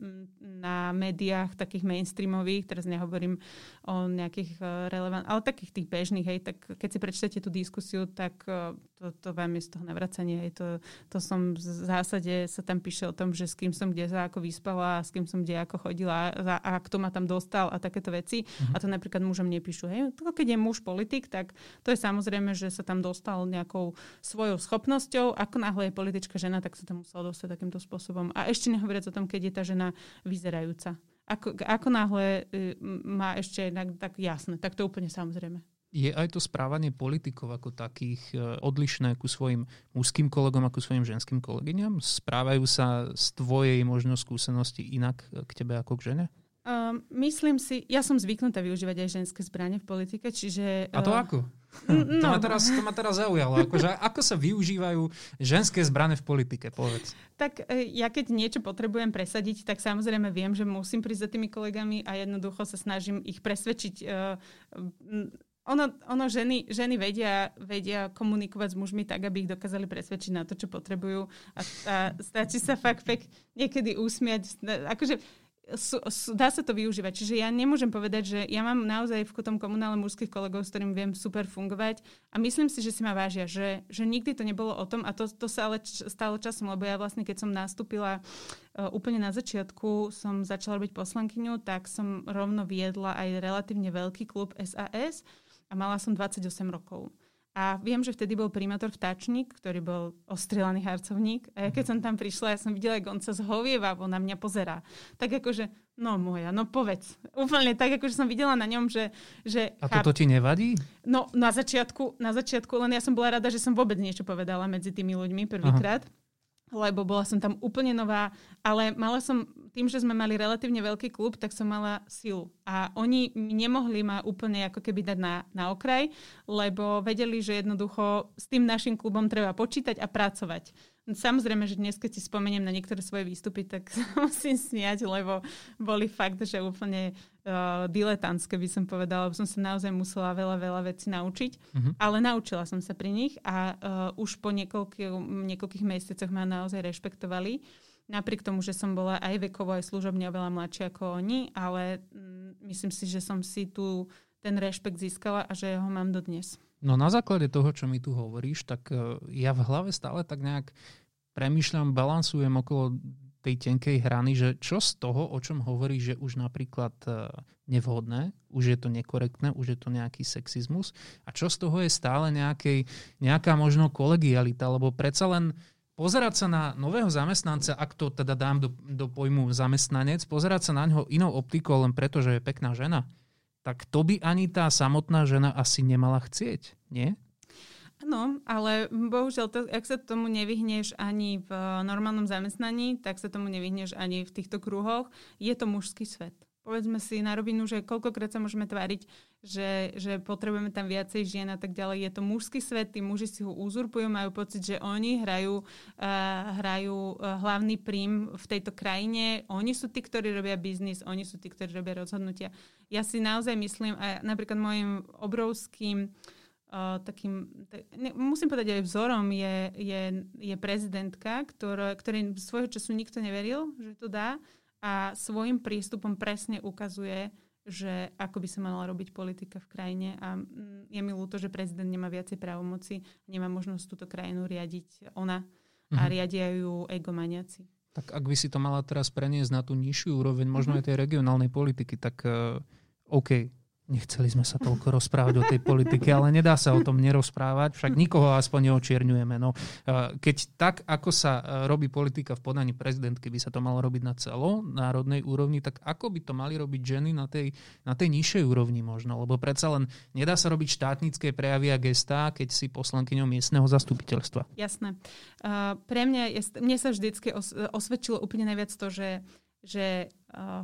na médiách takých mainstreamových, teraz nehovorím o nejakých e, relevant, ale takých tých bežných, hej, tak keď si prečítate tú diskusiu, tak e, to, to vám je z toho navracanie. Hej, to, to som v zásade sa tam píše o tom, že s kým som kde sa ako vyspala, s kým som kde ako chodila a, a kto ma tam dostal a takéto veci. Mm-hmm. A to napríklad mužom nepíšu. Hej, to keď je muž politik, tak to je samozrejme, že sa tam dostal nejakou svojou schopnosťou. Ako náhle je politička žena, tak sa tam musela dostať takýmto spôsobom. A ešte nehovoriac o tom, keď je tá žena vyzerajúca. Ako, ako náhle uh, má ešte tak jasné, tak to úplne samozrejme. je aj to správanie politikov ako takých e, odlišné ku svojim mužským kolegom ako svojim ženským kolegyňam? Správajú sa z tvojej možno skúsenosti inak k tebe ako k žene? Uh, myslím si, ja som zvyknutá využívať aj ženské zbranie v politike, čiže... Uh, A to ako? Hm, no. To, ma teraz, to ma teraz zaujalo. Akože, ako sa využívajú ženské zbrane v politike, povedz. Tak e, ja keď niečo potrebujem presadiť, tak samozrejme viem, že musím prísť za tými kolegami a jednoducho sa snažím ich presvedčiť. Uh, ono, ono ženy, ženy vedia, vedia komunikovať s mužmi tak, aby ich dokázali presvedčiť na to, čo potrebujú. A, a stačí sa fakt pek niekedy usmiať. Akože sú, sú, dá sa to využívať. Čiže ja nemôžem povedať, že ja mám naozaj v tom komunále mužských kolegov, s ktorým viem super fungovať a myslím si, že si ma vážia, že, že nikdy to nebolo o tom a to, to sa ale stalo časom, lebo ja vlastne, keď som nastúpila uh, úplne na začiatku, som začala robiť poslankyňu, tak som rovno viedla aj relatívne veľký klub SAS a mala som 28 rokov. A viem, že vtedy bol primátor Vtáčnik, ktorý bol ostrelaný harcovník. A ja keď som tam prišla, ja som videla, ako on sa zhovieva, on na mňa pozerá. Tak akože, no moja, no povedz. Úplne tak, akože som videla na ňom, že... že a toto ti nevadí? No na začiatku, na začiatku, len ja som bola rada, že som vôbec niečo povedala medzi tými ľuďmi prvýkrát. Lebo bola som tam úplne nová, ale mala som, tým, že sme mali relatívne veľký klub, tak som mala silu. A oni nemohli ma úplne ako keby dať na, na okraj, lebo vedeli, že jednoducho s tým našim klubom treba počítať a pracovať. Samozrejme, že dnes, keď si spomeniem na niektoré svoje výstupy, tak musím smiať, lebo boli fakt, že úplne uh, diletantské by som povedala, lebo som sa naozaj musela veľa, veľa vecí naučiť, uh-huh. ale naučila som sa pri nich a uh, už po niekoľkých, niekoľkých mesiacoch ma naozaj rešpektovali. Napriek tomu, že som bola aj vekovo, aj služobne oveľa mladšia ako oni, ale mm, myslím si, že som si tu ten rešpekt získala a že ho mám dodnes. No na základe toho, čo mi tu hovoríš, tak e, ja v hlave stále tak nejak premýšľam, balansujem okolo tej tenkej hrany, že čo z toho, o čom hovorí, že už napríklad e, nevhodné, už je to nekorektné, už je to nejaký sexizmus a čo z toho je stále nejakej, nejaká možno kolegialita, lebo predsa len pozerať sa na nového zamestnanca, ak to teda dám do, do pojmu zamestnanec, pozerať sa na ňo inou optikou len preto, že je pekná žena, tak to by ani tá samotná žena asi nemala chcieť, nie? No, ale bohužiaľ, to, ak sa tomu nevyhneš ani v normálnom zamestnaní, tak sa tomu nevyhneš ani v týchto kruhoch. Je to mužský svet. Povedzme si na rovinu, že koľkokrát sa môžeme tváriť, že, že potrebujeme tam viacej žien a tak ďalej. Je to mužský svet, tí muži si ho uzurpujú, majú pocit, že oni hrajú, uh, hrajú uh, hlavný prím v tejto krajine. Oni sú tí, ktorí robia biznis, oni sú tí, ktorí robia rozhodnutia ja si naozaj myslím, a napríklad môjim obrovským uh, takým, tak, ne, musím povedať aj vzorom je, je, je prezidentka, ktorá, ktorej svojho času nikto neveril, že to dá a svojim prístupom presne ukazuje, že ako by sa mala robiť politika v krajine a mm, je mi ľúto, že prezident nemá viacej právomoci, nemá možnosť túto krajinu riadiť ona a mhm. riadia ju egomaniaci. Tak ak by si to mala teraz preniesť na tú nižšiu úroveň, možno mm-hmm. aj tej regionálnej politiky, tak uh, OK, Nechceli sme sa toľko rozprávať o tej politike, ale nedá sa o tom nerozprávať, však nikoho aspoň neočierňujeme. No, e, keď tak, ako sa e, robí politika v podaní prezidentky, by sa to malo robiť na celo národnej úrovni, tak ako by to mali robiť ženy na tej, na tej nižšej úrovni možno? Lebo predsa len nedá sa robiť štátnické prejavy a gestá, keď si poslankyňou miestneho zastupiteľstva. Jasné. Uh, pre mňa, mne sa vždycky os, osvedčilo úplne najviac to, že, že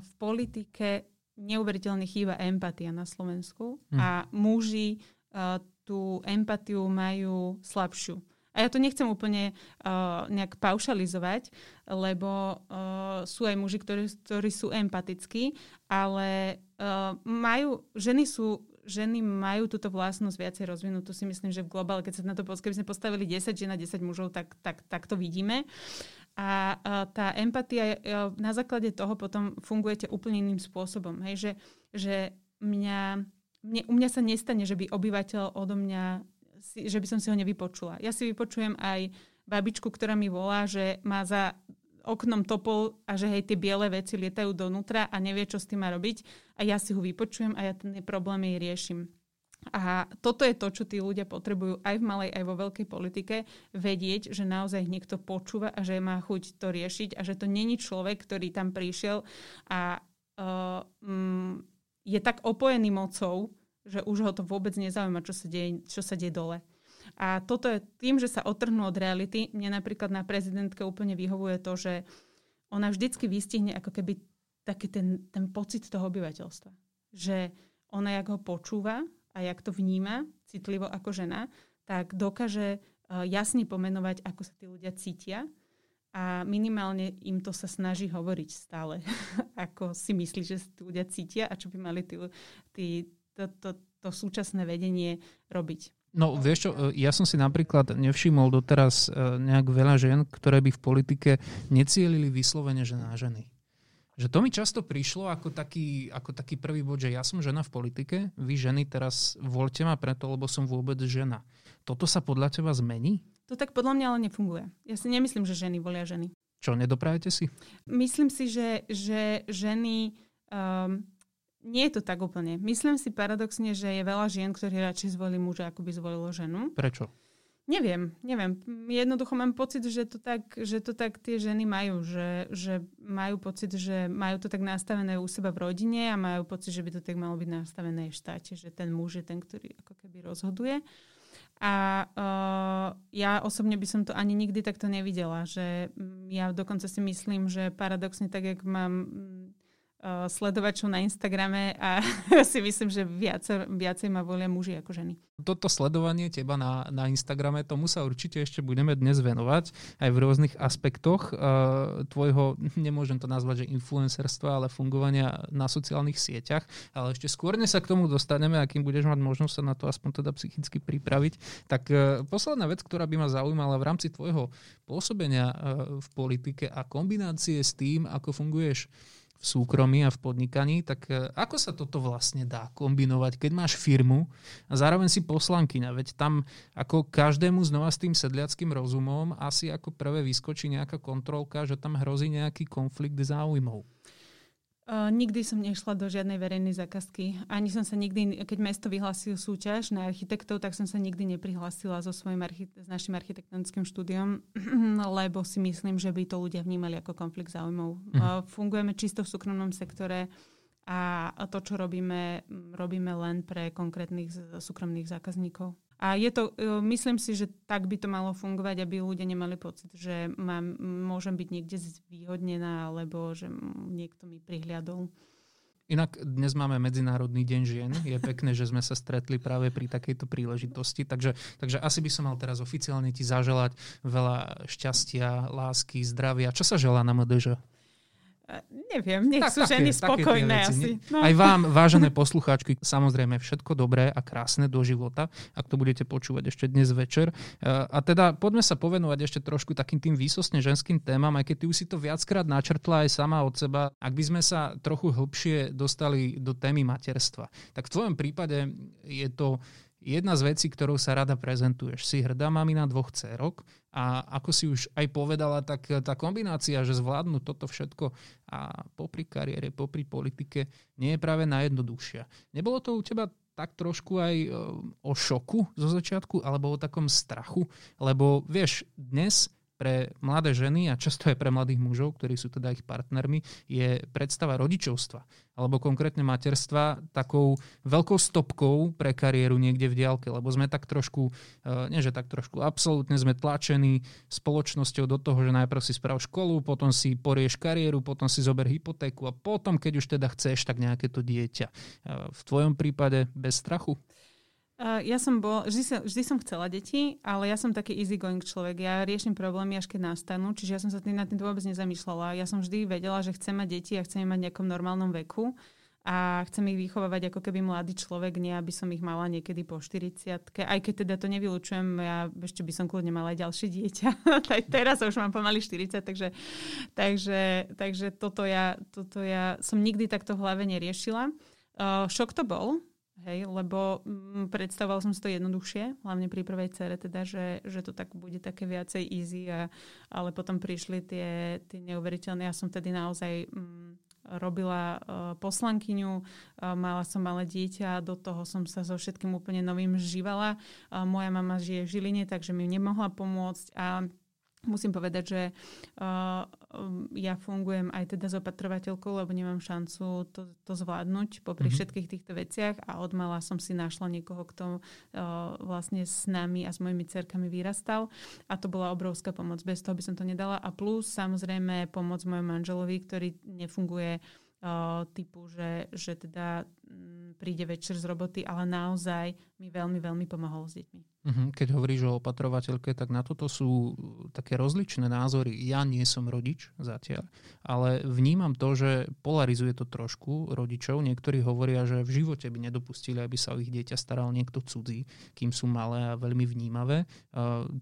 v politike neuveriteľne chýba empatia na Slovensku hm. a muži uh, tú empatiu majú slabšiu. A ja to nechcem úplne uh, nejak paušalizovať, lebo uh, sú aj muži, ktorí, ktorí sú empatickí, ale uh, majú, ženy sú ženy majú túto vlastnosť viacej rozvinutú, si myslím, že v globále, keď sa na to keby sme postavili 10 žien na 10 mužov, tak, tak, tak to vidíme. A, tá empatia, e, na základe toho potom fungujete úplne iným spôsobom. Hej? Že, že mňa, mne, u mňa sa nestane, že by obyvateľ odo mňa, že by som si ho nevypočula. Ja si vypočujem aj babičku, ktorá mi volá, že má za oknom topol a že hej, tie biele veci lietajú donútra a nevie, čo s tým má robiť. A ja si ho vypočujem a ja ten problém jej riešim. A toto je to, čo tí ľudia potrebujú aj v malej, aj vo veľkej politike, vedieť, že naozaj niekto počúva a že má chuť to riešiť a že to není človek, ktorý tam prišiel a uh, um, je tak opojený mocou, že už ho to vôbec nezaujíma, čo sa deje, čo sa deje dole. A toto je tým, že sa otrhnú od reality. Mne napríklad na prezidentke úplne vyhovuje to, že ona vždycky vystihne ako keby taký ten, ten pocit toho obyvateľstva. Že ona, jak ho počúva a jak to vníma citlivo ako žena, tak dokáže uh, jasne pomenovať, ako sa tí ľudia cítia a minimálne im to sa snaží hovoriť stále, ako si myslí, že tí ľudia cítia a čo by mali tí, tí, to, to, to súčasné vedenie robiť. No vieš čo, e, ja som si napríklad nevšimol doteraz e, nejak veľa žien, ktoré by v politike necielili vyslovene že na ženy. Že to mi často prišlo ako taký, ako taký prvý bod, že ja som žena v politike, vy ženy teraz voľte ma preto, lebo som vôbec žena. Toto sa podľa teba zmení? To tak podľa mňa ale nefunguje. Ja si nemyslím, že ženy volia ženy. Čo, nedoprajete si? Myslím si, že, že ženy um, nie je to tak úplne. Myslím si paradoxne, že je veľa žien, ktorí radšej zvolili muža, ako by zvolilo ženu. Prečo? Neviem, neviem. Jednoducho mám pocit, že to tak, že to tak tie ženy majú, že, že majú pocit, že majú to tak nastavené u seba v rodine a majú pocit, že by to tak malo byť nastavené v štáte, že ten muž je ten, ktorý ako keby rozhoduje. A uh, ja osobne by som to ani nikdy takto nevidela, že ja dokonca si myslím, že paradoxne tak, jak mám uh, sledovačov na Instagrame a si myslím, že viacej, viacej ma volia muži ako ženy. Toto sledovanie teba na, na Instagrame, tomu sa určite ešte budeme dnes venovať aj v rôznych aspektoch uh, tvojho, nemôžem to nazvať, že influencerstva, ale fungovania na sociálnych sieťach. Ale ešte skôr, sa k tomu dostaneme, akým budeš mať možnosť sa na to aspoň teda psychicky pripraviť, tak uh, posledná vec, ktorá by ma zaujímala v rámci tvojho pôsobenia uh, v politike a kombinácie s tým, ako funguješ v súkromí a v podnikaní, tak e, ako sa toto vlastne dá kombinovať, keď máš firmu a zároveň si poslankyňa, veď tam ako každému znova s tým sedliackým rozumom asi ako prvé vyskočí nejaká kontrolka, že tam hrozí nejaký konflikt záujmov. Uh, nikdy som nešla do žiadnej verejnej zákazky. Ani som sa nikdy, keď mesto vyhlásil súťaž na architektov, tak som sa nikdy neprihlásila so svojím archi- s našim architektonickým štúdiom, lebo si myslím, že by to ľudia vnímali ako konflikt záujmov. Uh, fungujeme čisto v súkromnom sektore a to, čo robíme, robíme len pre konkrétnych súkromných zákazníkov. A je to, e, myslím si, že tak by to malo fungovať, aby ľudia nemali pocit, že mám, môžem byť niekde zvýhodnená, alebo že niekto mi prihliadol. Inak dnes máme Medzinárodný deň žien. Je pekné, že sme sa stretli práve pri takejto príležitosti. Takže, takže asi by som mal teraz oficiálne ti zaželať veľa šťastia, lásky, zdravia. Čo sa želá na MDŽ? Neviem, nech tak, sú také, ženy spokojné asi. No. Aj vám, vážené poslucháčky, samozrejme všetko dobré a krásne do života, ak to budete počúvať ešte dnes večer. E, a teda poďme sa povenovať ešte trošku takým tým výsostne ženským témam, aj keď ty už si to viackrát načrtla aj sama od seba. Ak by sme sa trochu hlbšie dostali do témy materstva, tak v tvojom prípade je to jedna z vecí, ktorou sa rada prezentuješ. Si hrdá mamina dvoch dcerok a ako si už aj povedala, tak tá kombinácia, že zvládnu toto všetko a popri kariére, popri politike, nie je práve najjednoduchšia. Nebolo to u teba tak trošku aj e, o šoku zo začiatku, alebo o takom strachu? Lebo vieš, dnes pre mladé ženy a často aj pre mladých mužov, ktorí sú teda ich partnermi, je predstava rodičovstva alebo konkrétne materstva takou veľkou stopkou pre kariéru niekde v diálke, lebo sme tak trošku, e, nie že tak trošku, absolútne sme tlačení spoločnosťou do toho, že najprv si sprav školu, potom si porieš kariéru, potom si zober hypotéku a potom, keď už teda chceš, tak nejaké to dieťa. E, v tvojom prípade bez strachu? Ja som bol, vždy som, vždy som chcela deti, ale ja som taký easygoing človek. Ja riešim problémy, až keď nastanú, čiže ja som sa tým, nad tým vôbec nezamýšľala. Ja som vždy vedela, že chcem mať deti a chcem mať v nejakom normálnom veku a chcem ich vychovávať ako keby mladý človek, nie aby som ich mala niekedy po 40 Aj keď teda to nevylučujem, ja ešte by som kľudne mala aj ďalšie dieťa. Teraz už mám pomaly 40, takže, takže, takže toto, ja, toto ja som nikdy takto v hlave neriešila. Uh, šok to bol, Hej, lebo mm, predstavoval som si to jednoduchšie, hlavne pri prvej cere, teda, že, že to tak bude také viacej easy, a, ale potom prišli tie, tie neuveriteľné. Ja som tedy naozaj mm, robila uh, poslankyňu, uh, mala som malé dieťa, do toho som sa so všetkým úplne novým žívala. Uh, moja mama žije v Žiline, takže mi nemohla pomôcť a Musím povedať, že uh, ja fungujem aj teda s opatrovateľkou, lebo nemám šancu to, to zvládnuť popri mm-hmm. všetkých týchto veciach a od mala som si našla niekoho, kto uh, vlastne s nami a s mojimi cerkami vyrastal a to bola obrovská pomoc. Bez toho by som to nedala a plus samozrejme pomoc mojom manželovi, ktorý nefunguje uh, typu, že, že teda príde večer z roboty, ale naozaj mi veľmi, veľmi pomohol s deťmi. Mhm, keď hovoríš o opatrovateľke, tak na toto sú také rozličné názory. Ja nie som rodič zatiaľ, ale vnímam to, že polarizuje to trošku rodičov. Niektorí hovoria, že v živote by nedopustili, aby sa o ich dieťa staral niekto cudzí, kým sú malé a veľmi vnímavé.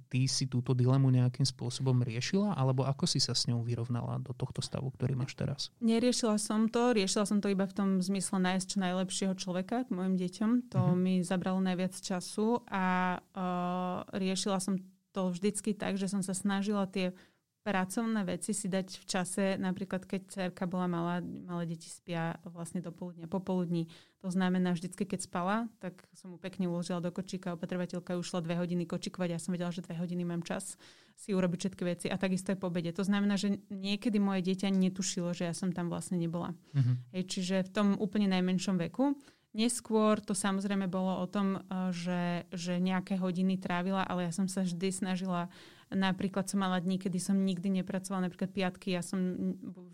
Ty si túto dilemu nejakým spôsobom riešila, alebo ako si sa s ňou vyrovnala do tohto stavu, ktorý máš teraz? Neriešila som to, riešila som to iba v tom zmysle nájsť čo najlepšieho človeka k mojim deťom. To uh-huh. mi zabralo najviac času a uh, riešila som to vždycky tak, že som sa snažila tie pracovné veci si dať v čase, napríklad keď cerka bola malá, malé deti spia vlastne do poludnia, popoludní. To znamená, vždycky keď spala, tak som mu pekne uložila do kočíka, opatrovateľka ušla dve hodiny kočikovať, ja som vedela, že dve hodiny mám čas si urobiť všetky veci a takisto aj po obede. To znamená, že niekedy moje dieťa netušilo, že ja som tam vlastne nebola. Mm-hmm. Hej, čiže v tom úplne najmenšom veku. Neskôr to samozrejme bolo o tom, eh, že, že nejaké hodiny trávila, ale ja som sa vždy snažila Napríklad som mala dní, kedy som nikdy nepracovala, napríklad piatky, ja som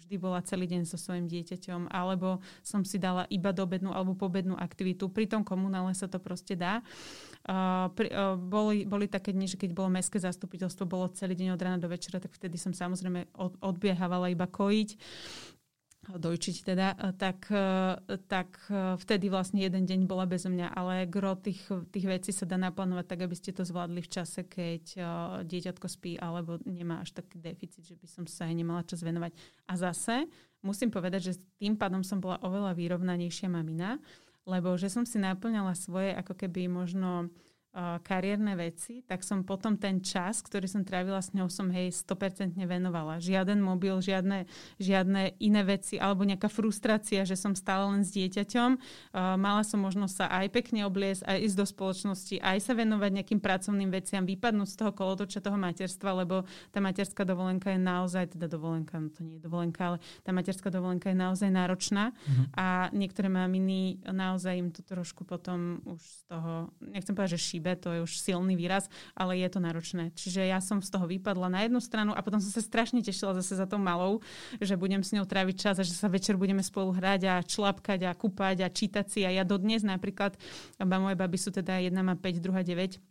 vždy bola celý deň so svojím dieťaťom, alebo som si dala iba dobednú alebo pobednú aktivitu. Pri tom komunále sa to proste dá. Uh, pri, uh, boli, boli také dni, že keď bolo mestské zastupiteľstvo, bolo celý deň od rána do večera, tak vtedy som samozrejme od, odbiehávala iba kojiť dojčiť teda, e, tak, e, tak e, vtedy vlastne jeden deň bola bez mňa, ale gro tých, tých vecí sa dá naplánovať tak, aby ste to zvládli v čase, keď dieťatko spí alebo nemá až taký deficit, že by som sa aj nemala čas venovať. A zase musím povedať, že tým pádom som bola oveľa vyrovnanejšia mamina, lebo že som si naplňala svoje ako keby možno kariérne veci, tak som potom ten čas, ktorý som trávila s ňou, som hej 100% venovala. Žiaden mobil, žiadne, žiadne iné veci alebo nejaká frustrácia, že som stále len s dieťaťom. Uh, mala som možnosť sa aj pekne obliecť, aj ísť do spoločnosti, aj sa venovať nejakým pracovným veciam, vypadnúť z toho kolotoča toho materstva, lebo tá materská dovolenka je naozaj, teda dovolenka, no to nie je dovolenka, ale tá materská dovolenka je naozaj náročná mm-hmm. a niektoré maminy naozaj im to trošku potom už z toho, nechcem povedať, že šíbe, to je už silný výraz, ale je to náročné. Čiže ja som z toho vypadla na jednu stranu a potom som sa strašne tešila zase za tou malou, že budem s ňou tráviť čas a že sa večer budeme spolu hrať a člapkať a kúpať a čítať si. A ja dodnes napríklad, moje baby sú teda jedna má 5, druhá 9,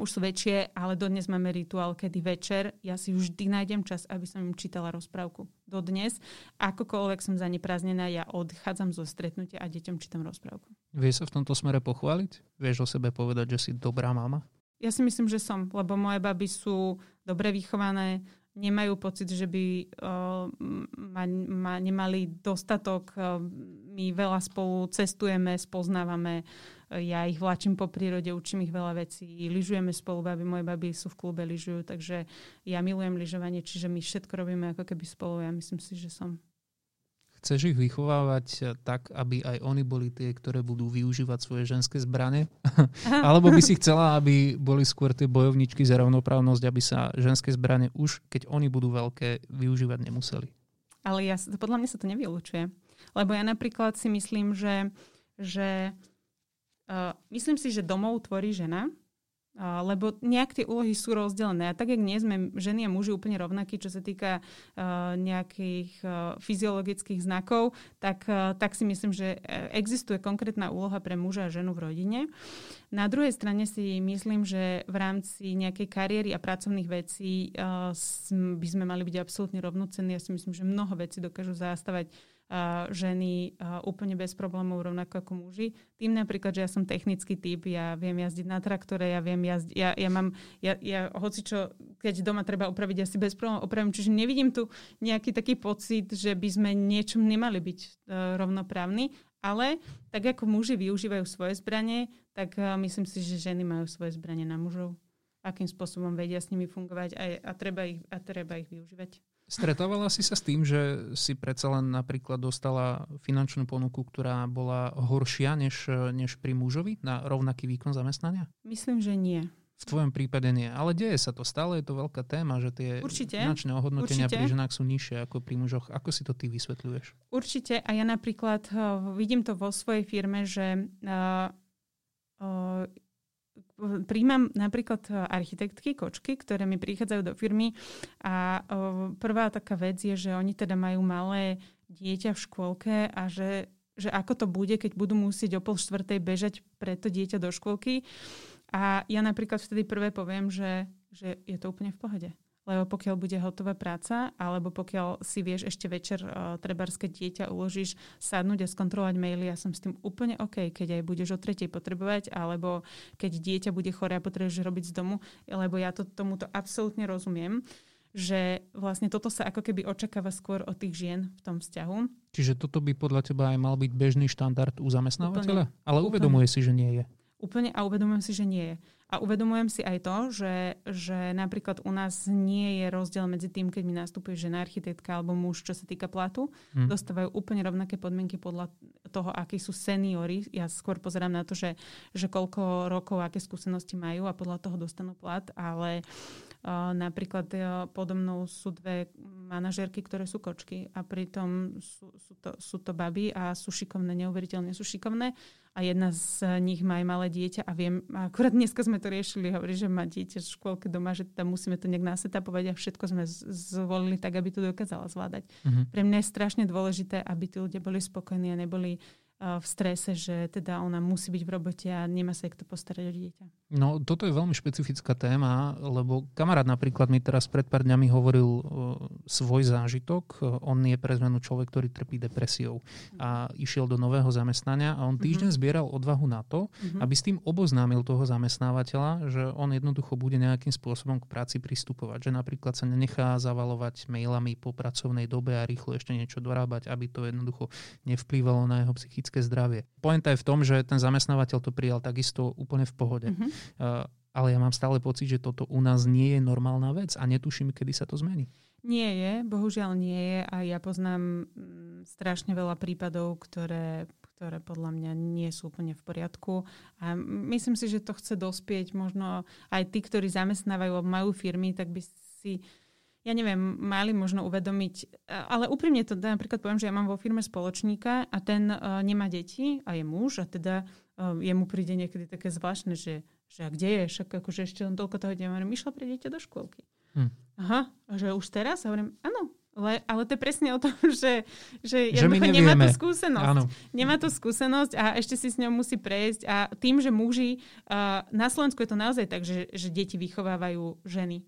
už sú väčšie, ale dodnes máme rituál, kedy večer ja si vždy nájdem čas, aby som im čítala rozprávku. Dodnes, akokoľvek som zaneprázdnená, ja odchádzam zo stretnutia a deťom čítam rozprávku. Vie sa v tomto smere pochváliť? Vieš o sebe povedať, že si dobrá mama? Ja si myslím, že som, lebo moje baby sú dobre vychované, nemajú pocit, že by uh, ma, ma nemali dostatok. Uh, my veľa spolu cestujeme, spoznávame. Uh, ja ich vláčim po prírode, učím ich veľa vecí. Lyžujeme spolu, baby, moje baby sú v klube, lyžujú, takže ja milujem lyžovanie, čiže my všetko robíme ako keby spolu. Ja myslím si, že som Chceš ich vychovávať eh, tak, aby aj oni boli tie, ktoré budú využívať svoje ženské zbranie? Alebo by si chcela, aby boli skôr tie bojovničky za rovnoprávnosť, aby sa ženské zbranie už, keď oni budú veľké, využívať nemuseli? Ale ja, podľa mňa sa to nevylučuje. Lebo ja napríklad si myslím, že, že uh, myslím si, že domov tvorí žena lebo nejak tie úlohy sú rozdelené. A tak, jak nie sme ženy a muži úplne rovnakí, čo sa týka uh, nejakých uh, fyziologických znakov, tak, uh, tak si myslím, že existuje konkrétna úloha pre muža a ženu v rodine. Na druhej strane si myslím, že v rámci nejakej kariéry a pracovných vecí by sme mali byť absolútne rovnocenní. Ja si myslím, že mnoho vecí dokážu zastavať ženy úplne bez problémov, rovnako ako muži. Tým napríklad, že ja som technický typ, ja viem jazdiť na traktore, ja viem jazdiť, ja, ja mám, ja, ja hoci čo, keď doma treba opraviť, ja bez problémov opravím. Čiže nevidím tu nejaký taký pocit, že by sme niečom nemali byť uh, rovnoprávni, ale tak ako muži využívajú svoje zbranie, tak uh, myslím si, že ženy majú svoje zbranie na mužov. Akým spôsobom vedia s nimi fungovať a, a, treba, ich, a treba ich využívať. Stretávala si sa s tým, že si predsa len napríklad dostala finančnú ponuku, ktorá bola horšia než, než pri mužovi na rovnaký výkon zamestnania? Myslím, že nie. V tvojom prípade nie. Ale deje sa to. Stále je to veľká téma, že tie Určite. finančné ohodnotenia Určite. pri ženách sú nižšie ako pri mužoch. Ako si to ty vysvetľuješ? Určite. A ja napríklad uh, vidím to vo svojej firme, že uh, uh, príjmam napríklad uh, architektky, kočky, ktoré mi prichádzajú do firmy a uh, prvá taká vec je, že oni teda majú malé dieťa v škôlke a že, že ako to bude, keď budú musieť o pol štvrtej bežať pre to dieťa do škôlky. A ja napríklad vtedy prvé poviem, že, že je to úplne v pohode. Lebo pokiaľ bude hotová práca, alebo pokiaľ si vieš ešte večer uh, trebárske dieťa uložíš sadnúť a skontrolovať maily, ja som s tým úplne OK, keď aj budeš o tretej potrebovať, alebo keď dieťa bude chore a potrebuješ robiť z domu, lebo ja to, tomuto absolútne rozumiem že vlastne toto sa ako keby očakáva skôr od tých žien v tom vzťahu. Čiže toto by podľa teba aj mal byť bežný štandard u zamestnávateľa? Úplne. Ale uvedomuje si, že nie je. Úplne a uvedomujem si, že nie je. A uvedomujem si aj to, že, že napríklad u nás nie je rozdiel medzi tým, keď mi nastupuje žena architektka alebo muž, čo sa týka platu. Hm. Dostávajú úplne rovnaké podmienky podľa toho, akí sú seniory. Ja skôr pozerám na to, že, že koľko rokov, aké skúsenosti majú a podľa toho dostanú plat, ale uh, napríklad uh, podo mnou sú dve manažérky, ktoré sú kočky a pritom sú, sú, to, sú to baby a sú šikovné, neuveriteľne sú šikovné a jedna z nich má aj malé dieťa a viem, a akurát dneska sme to riešili, hovorí, že má dieťa v škôlke doma, že tam musíme to nejak nasetapovať a všetko sme zvolili tak, aby to dokázala zvládať. Mhm. Pre mňa je strašne dôležité, aby tí ľudia boli spokojní a neboli uh, v strese, že teda ona musí byť v robote a nemá sa kto postarať o dieťa. No, toto je veľmi špecifická téma, lebo kamarát napríklad mi teraz pred pár dňami hovoril uh, svoj zážitok. Uh, on je pre zmenu človek, ktorý trpí depresiou a išiel do nového zamestnania a on týždeň Mhm. zbieral odvahu na to, Mhm. aby s tým oboznámil toho zamestnávateľa, že on jednoducho bude nejakým spôsobom k práci pristupovať. Že napríklad sa nenechá zavalovať mailami po pracovnej dobe a rýchlo ešte niečo dorábať, aby to jednoducho nevplyvalo na jeho psychické zdravie. Poenta je v tom, že ten zamestnávateľ to prijal takisto úplne v pohode. Mhm. Uh, ale ja mám stále pocit, že toto u nás nie je normálna vec a netuším, kedy sa to zmení. Nie je, bohužiaľ nie je a ja poznám mm, strašne veľa prípadov, ktoré, ktoré podľa mňa nie sú úplne v poriadku a myslím si, že to chce dospieť možno aj tí, ktorí zamestnávajú alebo majú firmy, tak by si ja neviem, mali možno uvedomiť, ale úprimne to napríklad poviem, že ja mám vo firme spoločníka a ten uh, nemá deti a je muž a teda uh, jemu príde niekedy také zvláštne, že, že a kde je, však akože ešte len toľko toho dňa, hovorím, išla pre dieťa do škôlky. Hm. Aha, a že už teraz? Hovorím, áno, ale, ale to je presne o tom, že, že, Že jednoducho nemá tú skúsenosť. Áno. Nemá tú skúsenosť a ešte si s ňou musí prejsť. A tým, že muži, uh, na Slovensku je to naozaj tak, že, že deti vychovávajú ženy.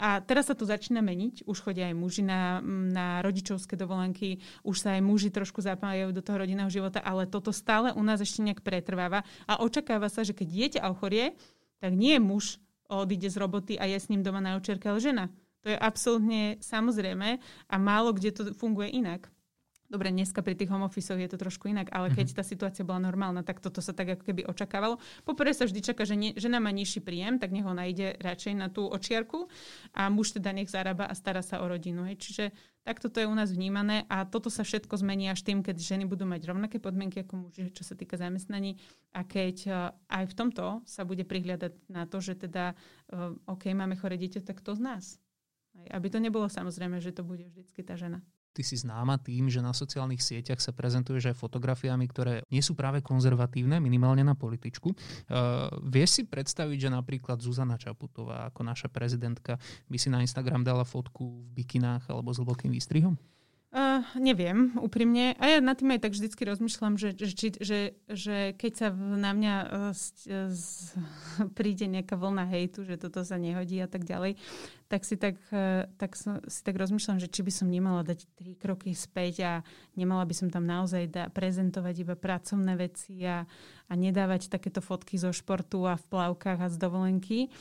A teraz sa to začína meniť. Už chodia aj muži na, na rodičovské dovolenky, už sa aj muži trošku zapájajú do toho rodinného života, ale toto stále u nás ešte nejak pretrváva. A očakáva sa, že keď dieťa ochorie, tak nie muž odíde z roboty a je s ním doma na očerke, ale žena. To je absolútne samozrejme a málo kde to funguje inak. Dobre, dneska pri tých home office je to trošku inak, ale keď tá situácia bola normálna, tak toto sa tak ako keby očakávalo. Poprvé sa vždy čaká, že nie, žena má nižší príjem, tak nech ho nájde radšej na tú očiarku a muž teda nech zarába a stará sa o rodinu. Hej. Čiže takto to je u nás vnímané a toto sa všetko zmení až tým, keď ženy budú mať rovnaké podmienky ako muži, čo sa týka zamestnaní a keď uh, aj v tomto sa bude prihľadať na to, že teda uh, OK, máme chore dieťa, tak to z nás. Aby to nebolo samozrejme, že to bude vždycky tá žena. Ty si známa tým, že na sociálnych sieťach sa prezentuješ aj fotografiami, ktoré nie sú práve konzervatívne, minimálne na političku. Uh, vieš si predstaviť, že napríklad Zuzana Čaputová ako naša prezidentka by si na Instagram dala fotku v bikinách alebo s hlbokým výstrihom? Uh, neviem, úprimne. A ja na tým aj tak vždycky rozmýšľam, že, že, že, že keď sa na mňa uh, z, príde nejaká vlna hejtu, že toto sa nehodí a tak ďalej, tak si tak, uh, tak si tak rozmýšľam, že či by som nemala dať tri kroky späť a nemala by som tam naozaj da, prezentovať iba pracovné veci a, a nedávať takéto fotky zo športu a v plavkách a z dovolenky.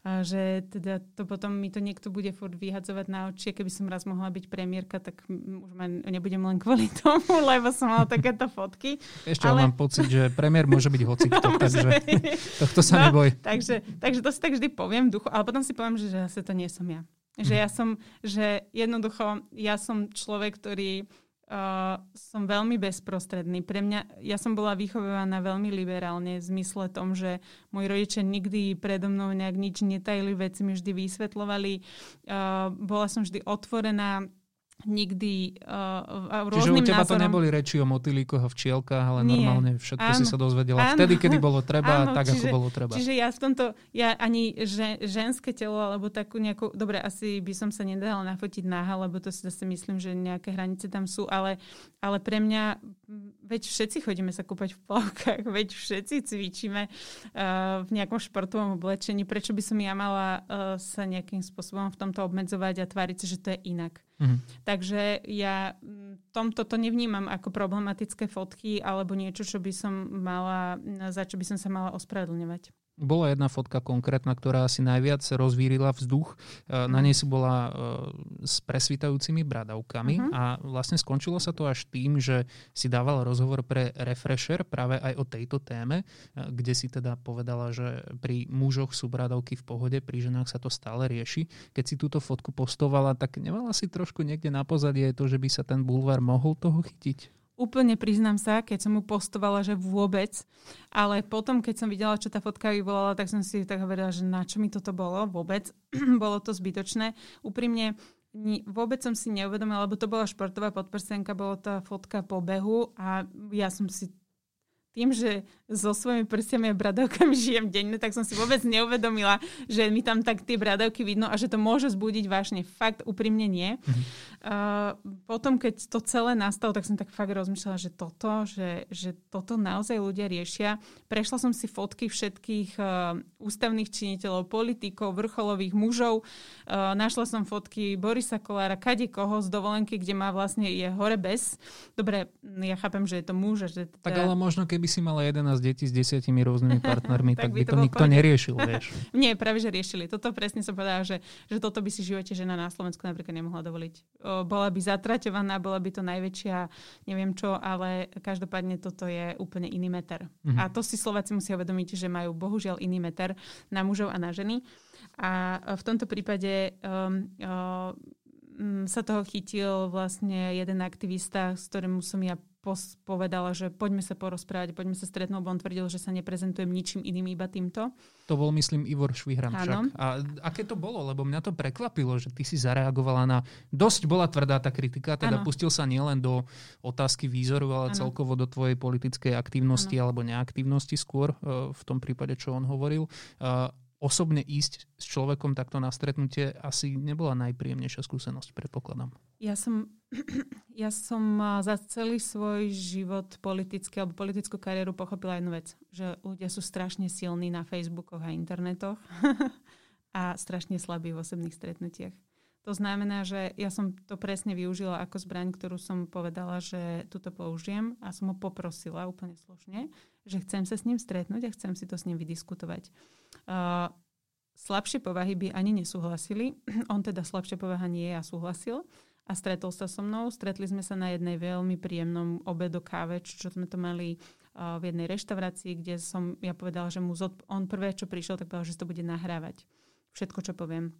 A že teda to potom mi to niekto bude furt vyhadzovať na oči, keby som raz mohla byť premiérka, tak už ma nebudem len kvôli tomu, lebo som mala takéto fotky. Ešte Ale- mám pocit, že premiér môže byť hocikto, takže Že- tohto sa No, neboj. Takže, takže to si tak vždy poviem v duchu, ale potom si poviem, že, že zase to nie som ja. Že ja som, že jednoducho, ja som človek, ktorý uh, som veľmi bezprostredný. Pre mňa, ja som bola vychovaná veľmi liberálne v zmysle tom, že moji rodičia nikdy predo mnou nejak nič netajili, veci mi vždy vysvetlovali. Uh, bola som vždy otvorená nikdy uh, Čiže u teba názorom... to neboli reči o motýlikoch a včielkách, ale Nie. normálne všetko áno. si sa dozvedela áno. vtedy, kedy bolo treba, áno, tak čiže, ako bolo treba. Čiže ja v tomto, ja ani že, ženské telo, alebo takú nejakú, dobre, asi by som sa nedala nafotiť náha, lebo to si zase myslím, že nejaké hranice tam sú, ale, ale pre mňa, veď všetci chodíme sa kúpať v plavkách, veď všetci cvičíme uh, v nejakom športovom oblečení, prečo by som ja mala uh, sa nejakým spôsobom v tomto obmedzovať a tváriť sa, že to je inak. Mm-hmm. Takže ja mm, tomto to nevnímam ako problematické fotky alebo niečo, čo by som mala, za čo by som sa mala ospravedlňovať. Bola jedna fotka konkrétna, ktorá asi najviac rozvírila vzduch. E, na nej si bola e, s presvítajúcimi bradavkami uh-huh. a vlastne skončilo sa to až tým, že si dával rozhovor pre Refresher práve aj o tejto téme, e, kde si teda povedala, že pri mužoch sú bradavky v pohode, pri ženách sa to stále rieši. Keď si túto fotku postovala, tak nemala si trošku niekde na pozadie to, že by sa ten bulvár mohol toho chytiť? Úplne priznám sa, keď som mu postovala, že vôbec. Ale potom, keď som videla, čo tá fotka vyvolala, tak som si tak hovorila, že na čo mi toto bolo vôbec. bolo to zbytočné. Úprimne, vôbec som si neuvedomila, lebo to bola športová podprsenka, bola tá fotka po behu a ja som si tým, že so svojimi prstiami a bradavkami žijem denne, tak som si vôbec neuvedomila, že mi tam tak tie bradavky vidno a že to môže zbudiť vážne. Fakt úprimne nie. Mm-hmm. Uh, potom, keď to celé nastalo, tak som tak fakt rozmýšľala, že toto, že, že toto naozaj ľudia riešia. Prešla som si fotky všetkých uh, ústavných činiteľov, politikov, vrcholových mužov. Uh, našla som fotky Borisa Kolára, kade koho z dovolenky, kde má vlastne je hore bez. Dobre, ja chápem, že je to muž. Že teda... Tak ale možno, keby si mala 11 detí s desiatimi rôznymi partnermi, tak, tak by to, to nikto neriešil, vieš. Nie, práve že riešili. Toto presne som povedala, že, že toto by si v živote žena na Slovensku napríklad nemohla dovoliť. Bola by zatraťovaná, bola by to najväčšia, neviem čo, ale každopádne toto je úplne iný meter. Mhm. A to si Slováci musia uvedomiť, že majú bohužiaľ iný meter na mužov a na ženy. A v tomto prípade um, um, sa toho chytil vlastne jeden aktivista, s ktorým som ja povedala, že poďme sa porozprávať, poďme sa stretnúť, lebo on tvrdil, že sa neprezentujem ničím iným, iba týmto. To bol, myslím, Ivor Švihram však. A aké to bolo? Lebo mňa to prekvapilo, že ty si zareagovala na... Dosť bola tvrdá tá kritika, teda ano. pustil sa nielen do otázky výzoru, ale ano. celkovo do tvojej politickej aktivnosti ano. alebo neaktivnosti skôr, e, v tom prípade, čo on hovoril. E, osobne ísť s človekom takto na stretnutie asi nebola najpríjemnejšia skúsenosť, predpokladám. Ja som, ja som za celý svoj život politický alebo politickú kariéru pochopila jednu vec, že ľudia sú strašne silní na Facebookoch a internetoch a strašne slabí v osobných stretnutiach. To znamená, že ja som to presne využila ako zbraň, ktorú som povedala, že túto použijem a som ho poprosila úplne slušne, že chcem sa s ním stretnúť a chcem si to s ním vydiskutovať. Uh, slabšie povahy by ani nesúhlasili. On teda slabšia povaha nie je a súhlasil a stretol sa so mnou. Stretli sme sa na jednej veľmi príjemnom obedo káve, čo sme to mali v jednej reštaurácii, kde som ja povedala, že mu zod, on prvé, čo prišiel, tak povedal, že to bude nahrávať. Všetko, čo poviem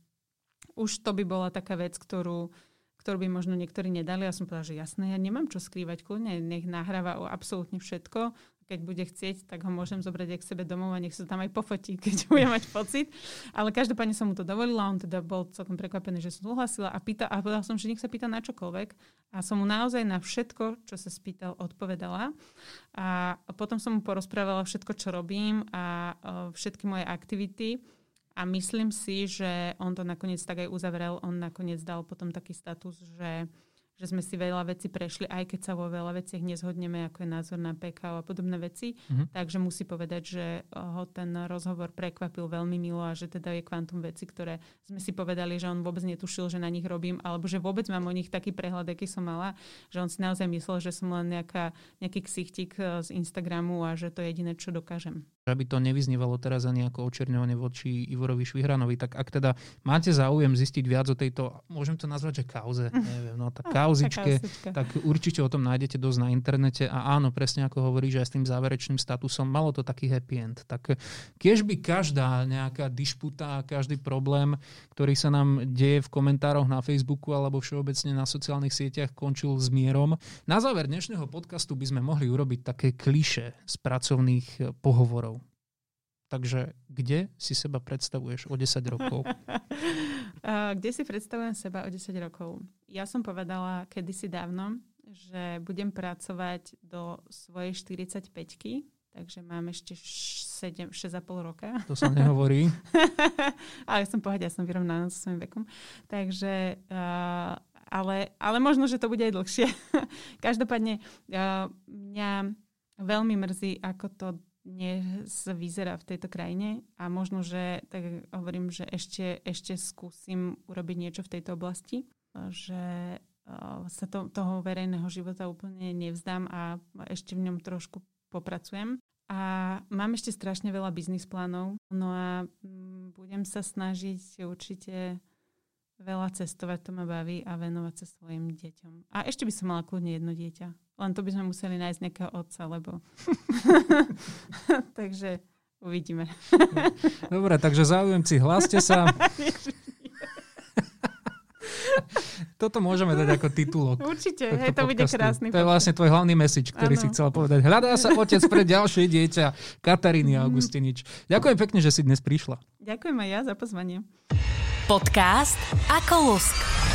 už to by bola taká vec, ktorú, ktorú by možno niektorí nedali. Ja som povedala, že jasné, ja nemám čo skrývať, kľudne, nech nahráva absolútne všetko. Keď bude chcieť, tak ho môžem zobrať aj k sebe domov a nech sa tam aj pofotí, keď bude mať pocit. Ale každopádne som mu to dovolila, on teda bol celkom prekvapený, že som súhlasila a, pýta, a povedala som, že nech sa pýta na čokoľvek. A som mu naozaj na všetko, čo sa spýtal, odpovedala. A potom som mu porozprávala všetko, čo robím a všetky moje aktivity. A myslím si, že on to nakoniec tak aj uzavrel. On nakoniec dal potom taký status, že, že sme si veľa vecí prešli, aj keď sa vo veľa veciach nezhodneme, ako je názor na PK a podobné veci. Mm-hmm. Takže musí povedať, že ho ten rozhovor prekvapil veľmi milo a že teda je kvantum veci, ktoré sme si povedali, že on vôbec netušil, že na nich robím, alebo že vôbec mám o nich taký prehľad, aký som mala, že on si naozaj myslel, že som len nejaká, nejaký ksichtik z Instagramu a že to je jediné, čo dokážem. Aby to nevyznívalo teraz ani ako očerňovanie voči Ivorovi Švihranovi. Tak ak teda máte záujem zistiť viac o tejto, môžem to nazvať, že kauze, neviem, no tá kauzičke, tak určite o tom nájdete dosť na internete a áno, presne ako hovorí, že aj s tým záverečným statusom malo to taký happy end. Tak keď by každá nejaká dišputa, každý problém, ktorý sa nám deje v komentároch na Facebooku alebo všeobecne na sociálnych sieťach končil s mierom. Na záver dnešného podcastu by sme mohli urobiť také kliše z pracovných pohovorov. Takže kde si seba predstavuješ o 10 rokov? kde si predstavujem seba o 10 rokov? Ja som povedala kedysi dávno, že budem pracovať do svojej 45 takže mám ešte 7, 6,5 roka. To sa nehovorí. ale som pohľadila, ja som vyrovnaná so svojím vekom. Takže, uh, ale, ale možno, že to bude aj dlhšie. Každopádne, uh, mňa veľmi mrzí, ako to dnes vyzerá v tejto krajine a možno, že tak hovorím, že ešte, ešte skúsim urobiť niečo v tejto oblasti, že sa to, toho verejného života úplne nevzdám a ešte v ňom trošku popracujem. A mám ešte strašne veľa biznis plánov, no a mm, budem sa snažiť určite veľa cestovať, to ma baví a venovať sa svojim deťom. A ešte by som mala kľudne jedno dieťa. Len to by sme museli nájsť nejakého otca, lebo... takže uvidíme. Dobre, takže záujemci, hláste sa. Toto môžeme dať ako titulok. Určite, hej, to bude krásny. To je vlastne tvoj hlavný message, ktorý ano. si chcela povedať. Hľadá sa otec pre ďalšie dieťa, Kataríny mm. Augustinič. Ďakujem pekne, že si dnes prišla. Ďakujem aj ja za pozvanie. Podcast Ako lusk.